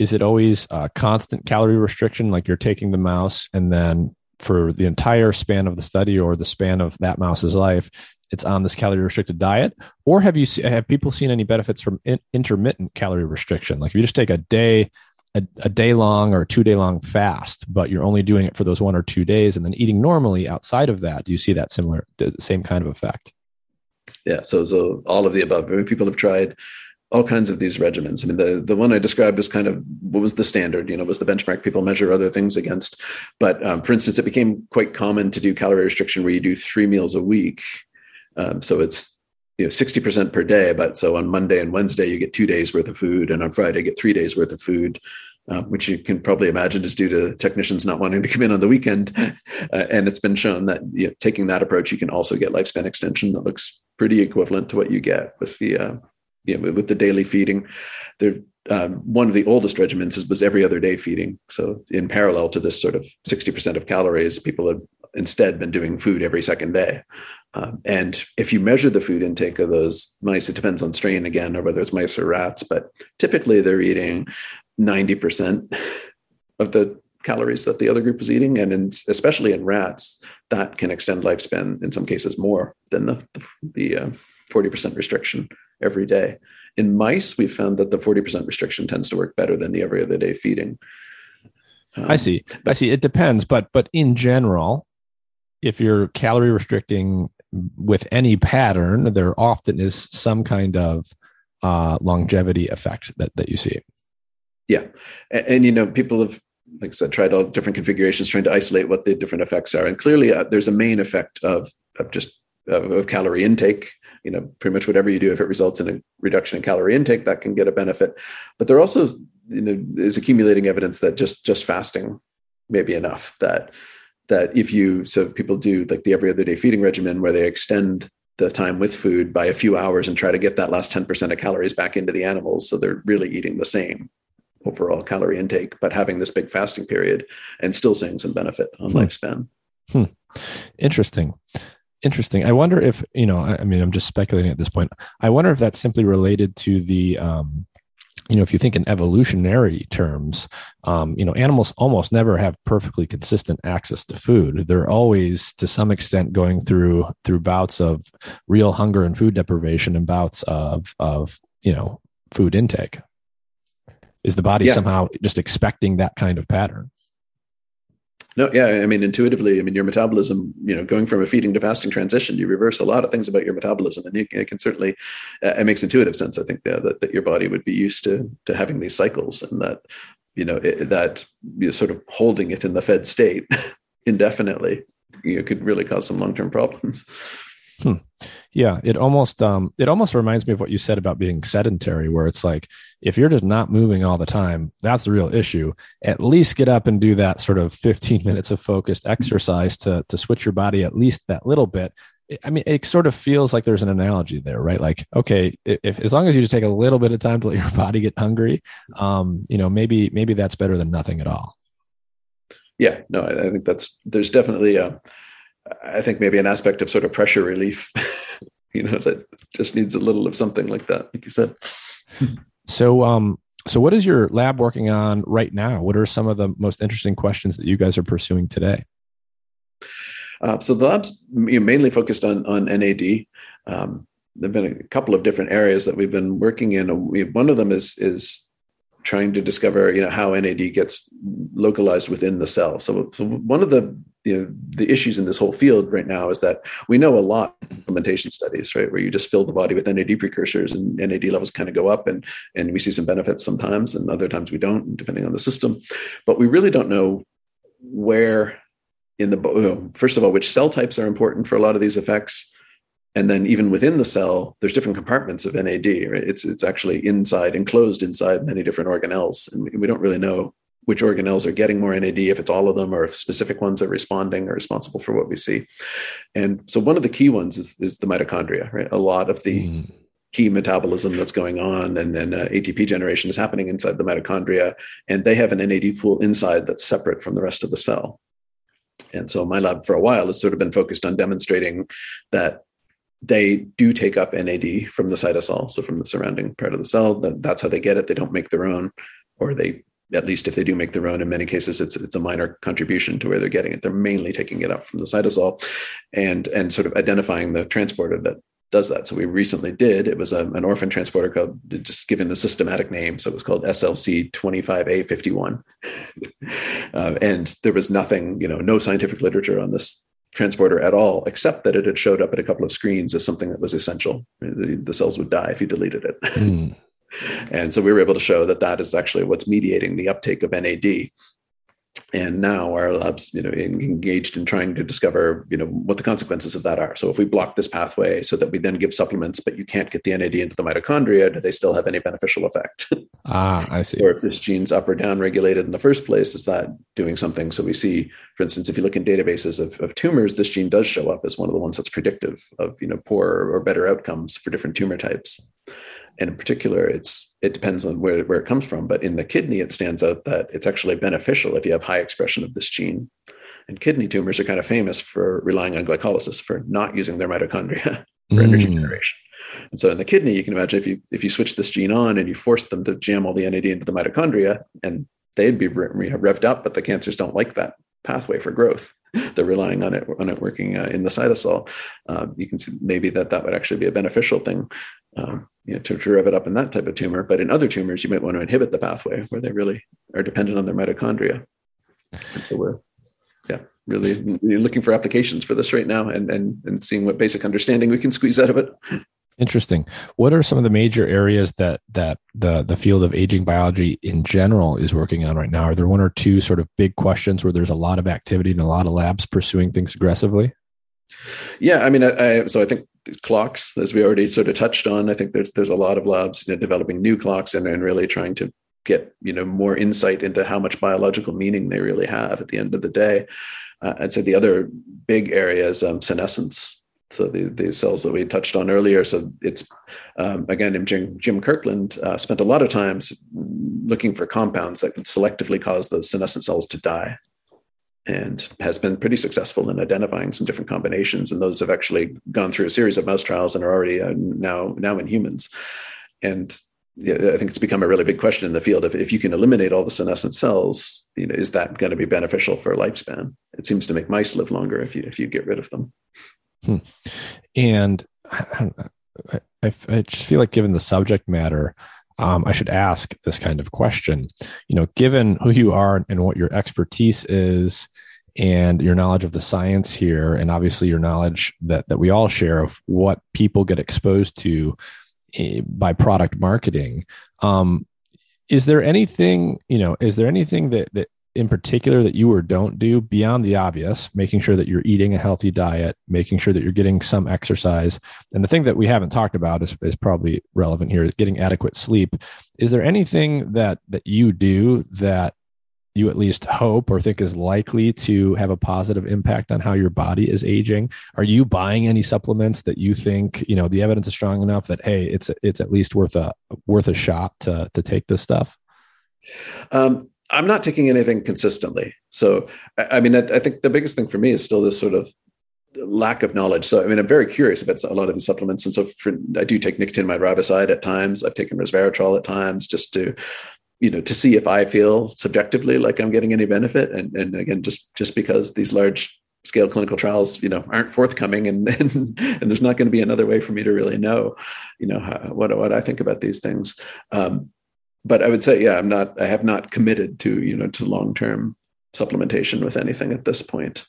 is it always a constant calorie restriction like you're taking the mouse and then for the entire span of the study or the span of that mouse's life it's on this calorie restricted diet, or have you have people seen any benefits from in, intermittent calorie restriction? Like if you just take a day a, a day long or two day long fast, but you're only doing it for those one or two days and then eating normally outside of that, do you see that similar, same kind of effect? Yeah. So, so all of the above. People have tried all kinds of these regimens. I mean, the, the one I described is kind of what was the standard, you know, was the benchmark people measure other things against. But um, for instance, it became quite common to do calorie restriction where you do three meals a week. Um, so it's you know 60% per day but so on monday and wednesday you get two days worth of food and on friday you get three days worth of food uh, which you can probably imagine is due to technicians not wanting to come in on the weekend uh, and it's been shown that you know, taking that approach you can also get lifespan extension that looks pretty equivalent to what you get with the uh, you know, with the daily feeding there um, one of the oldest regimens is, was every other day feeding so in parallel to this sort of 60% of calories people have instead been doing food every second day um, and if you measure the food intake of those mice, it depends on strain again, or whether it's mice or rats, but typically they're eating 90% of the calories that the other group is eating. And in, especially in rats, that can extend lifespan in some cases more than the, the uh, 40% restriction every day. In mice, we've found that the 40% restriction tends to work better than the every other day feeding. Um, I see. I see. It depends, but but in general, if you're calorie restricting with any pattern, there often is some kind of uh, longevity effect that, that you see. Yeah. And, and, you know, people have, like I said, tried all different configurations trying to isolate what the different effects are. And clearly, uh, there's a main effect of, of just of, of calorie intake. You know, pretty much whatever you do, if it results in a reduction in calorie intake, that can get a benefit. But there also, you know, is accumulating evidence that just just fasting may be enough. That that if you so people do like the every other day feeding regimen where they extend the time with food by a few hours and try to get that last 10% of calories back into the animals so they're really eating the same overall calorie intake but having this big fasting period and still seeing some benefit on hmm. lifespan hmm. interesting interesting i wonder if you know I, I mean i'm just speculating at this point i wonder if that's simply related to the um you know, if you think in evolutionary terms, um, you know, animals almost never have perfectly consistent access to food. They're always, to some extent, going through through bouts of real hunger and food deprivation and bouts of of you know food intake. Is the body yeah. somehow just expecting that kind of pattern? No, yeah, I mean, intuitively, I mean, your metabolism, you know, going from a feeding to fasting transition, you reverse a lot of things about your metabolism, and you, it can certainly, uh, it makes intuitive sense. I think uh, that that your body would be used to to having these cycles, and that you know it, that you know, sort of holding it in the fed state indefinitely, you know, could really cause some long term problems. Hmm. Yeah, it almost um, it almost reminds me of what you said about being sedentary, where it's like if you're just not moving all the time, that's the real issue. At least get up and do that sort of 15 minutes of focused exercise to to switch your body at least that little bit. I mean, it sort of feels like there's an analogy there, right? Like, okay, if as long as you just take a little bit of time to let your body get hungry, um, you know, maybe maybe that's better than nothing at all. Yeah, no, I think that's there's definitely a I think maybe an aspect of sort of pressure relief, you know, that just needs a little of something like that, like you said. So, um, so what is your lab working on right now? What are some of the most interesting questions that you guys are pursuing today? Uh, so the lab's mainly focused on on NAD. Um, there've been a couple of different areas that we've been working in. One of them is is trying to discover you know how NAD gets localized within the cell. So, so one of the the issues in this whole field right now is that we know a lot of implementation studies right where you just fill the body with NAD precursors and NAD levels kind of go up and and we see some benefits sometimes and other times we don't depending on the system, but we really don't know where in the first of all which cell types are important for a lot of these effects. And then even within the cell there's different compartments of nad right? It's it's actually inside enclosed inside many different organelles and we don't really know which organelles are getting more nad if it's all of them or if specific ones are responding or responsible for what we see and so one of the key ones is, is the mitochondria right a lot of the mm. key metabolism that's going on and, and uh, atp generation is happening inside the mitochondria and they have an nad pool inside that's separate from the rest of the cell and so my lab for a while has sort of been focused on demonstrating that they do take up NAD from the cytosol, so from the surrounding part of the cell. That, that's how they get it. They don't make their own, or they at least if they do make their own, in many cases it's it's a minor contribution to where they're getting it. They're mainly taking it up from the cytosol, and and sort of identifying the transporter that does that. So we recently did. It was a, an orphan transporter called just given the systematic name. So it was called SLC 25A51, uh, and there was nothing, you know, no scientific literature on this transporter at all, except that it had showed up at a couple of screens as something that was essential. The, the cells would die if you deleted it. Mm. And so we were able to show that that is actually what's mediating the uptake of NAD and now our labs you know engaged in trying to discover you know what the consequences of that are. So if we block this pathway so that we then give supplements but you can't get the nad into the mitochondria do they still have any beneficial effect? Ah i see. Or if this gene's up or down regulated in the first place is that doing something? So we see for instance if you look in databases of, of tumors this gene does show up as one of the ones that's predictive of you know poor or better outcomes for different tumor types and in particular it's it depends on where, where it comes from but in the kidney it stands out that it's actually beneficial if you have high expression of this gene and kidney tumors are kind of famous for relying on glycolysis for not using their mitochondria for mm. energy generation and so in the kidney you can imagine if you if you switch this gene on and you force them to jam all the nad into the mitochondria and they'd be revved up but the cancers don't like that pathway for growth they're relying on it on it working uh, in the cytosol. Uh, you can see maybe that that would actually be a beneficial thing um, you know, to, to rev it up in that type of tumor. But in other tumors, you might want to inhibit the pathway where they really are dependent on their mitochondria. And so we're, yeah, really looking for applications for this right now and, and, and seeing what basic understanding we can squeeze out of it. Interesting. What are some of the major areas that that the the field of aging biology in general is working on right now? Are there one or two sort of big questions where there's a lot of activity and a lot of labs pursuing things aggressively? Yeah, I mean, I, I, so I think clocks, as we already sort of touched on, I think there's there's a lot of labs you know, developing new clocks and, and really trying to get you know more insight into how much biological meaning they really have at the end of the day. Uh, I'd say the other big area is um, senescence. So the, the cells that we touched on earlier. So it's um, again, Jim, Jim Kirkland uh, spent a lot of times looking for compounds that could selectively cause those senescent cells to die and has been pretty successful in identifying some different combinations. And those have actually gone through a series of mouse trials and are already uh, now now in humans. And yeah, I think it's become a really big question in the field of if you can eliminate all the senescent cells, you know, is that going to be beneficial for lifespan? It seems to make mice live longer if you if you get rid of them. Hmm. And I, I, I just feel like, given the subject matter, um, I should ask this kind of question. You know, given who you are and what your expertise is, and your knowledge of the science here, and obviously your knowledge that that we all share of what people get exposed to uh, by product marketing. Um, is there anything you know? Is there anything that that in particular that you or don't do beyond the obvious, making sure that you're eating a healthy diet, making sure that you're getting some exercise. And the thing that we haven't talked about is, is probably relevant here, getting adequate sleep. Is there anything that that you do that you at least hope or think is likely to have a positive impact on how your body is aging? Are you buying any supplements that you think, you know, the evidence is strong enough that hey, it's it's at least worth a worth a shot to to take this stuff? Um, I'm not taking anything consistently. So, I, mean, I, I, think the biggest thing for me is still this sort of lack of knowledge. So, I mean, I'm very curious about a lot of the supplements. And so, for, I do take nicotinamide riboside at times. I've taken resveratrol at times just to, you know, to see if I feel subjectively like I'm getting any benefit. And, and again, just just because these large scale clinical trials, you know, aren't forthcoming, and and, and there's not going to be another way for me to really know, you know, how, what what I think about these things. Um, but I would say, yeah, I'm not. I have not committed to you know to long term supplementation with anything at this point.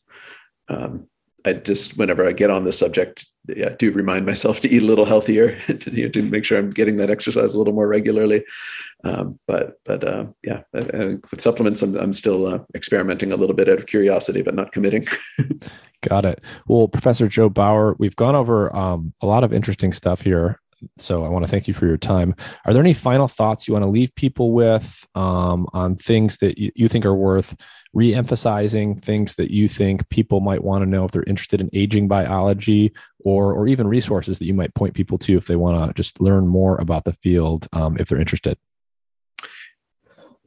Um, I just whenever I get on the subject, yeah, do remind myself to eat a little healthier to, you know, to make sure I'm getting that exercise a little more regularly. Um, but but uh, yeah, with supplements, I'm, I'm still uh, experimenting a little bit out of curiosity, but not committing. Got it. Well, Professor Joe Baur, we've gone over um, a lot of interesting stuff here so I want to thank you for your time. Are there any final thoughts you want to leave people with um, on things that you, you think are worth re-emphasizing, things that you think people might want to know if they're interested in aging biology, or or even resources that you might point people to if they want to just learn more about the field um, if they're interested?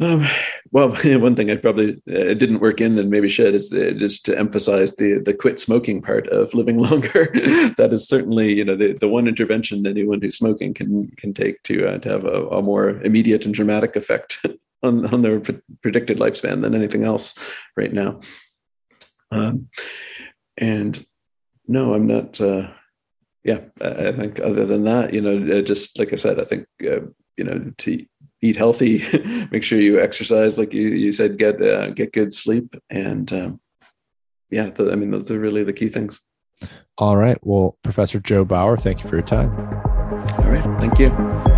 Um, well, one thing I probably uh, didn't work in and maybe should is uh, just to emphasize the the quit smoking part of living longer. that is certainly you know the, the one intervention anyone who's smoking can can take to uh, to have a, a, more immediate and dramatic effect on, on their predicted lifespan than anything else right now. Um, and no, I'm not. Uh, yeah, I think other than that, you know, uh, just like I said, I think uh, you know to eat healthy, make sure you exercise, like you you said, get uh, get good sleep, and um, yeah, the, I mean those are really the key things. All right. Well, Professor Joe Baur, thank you for your time. All right. Thank you.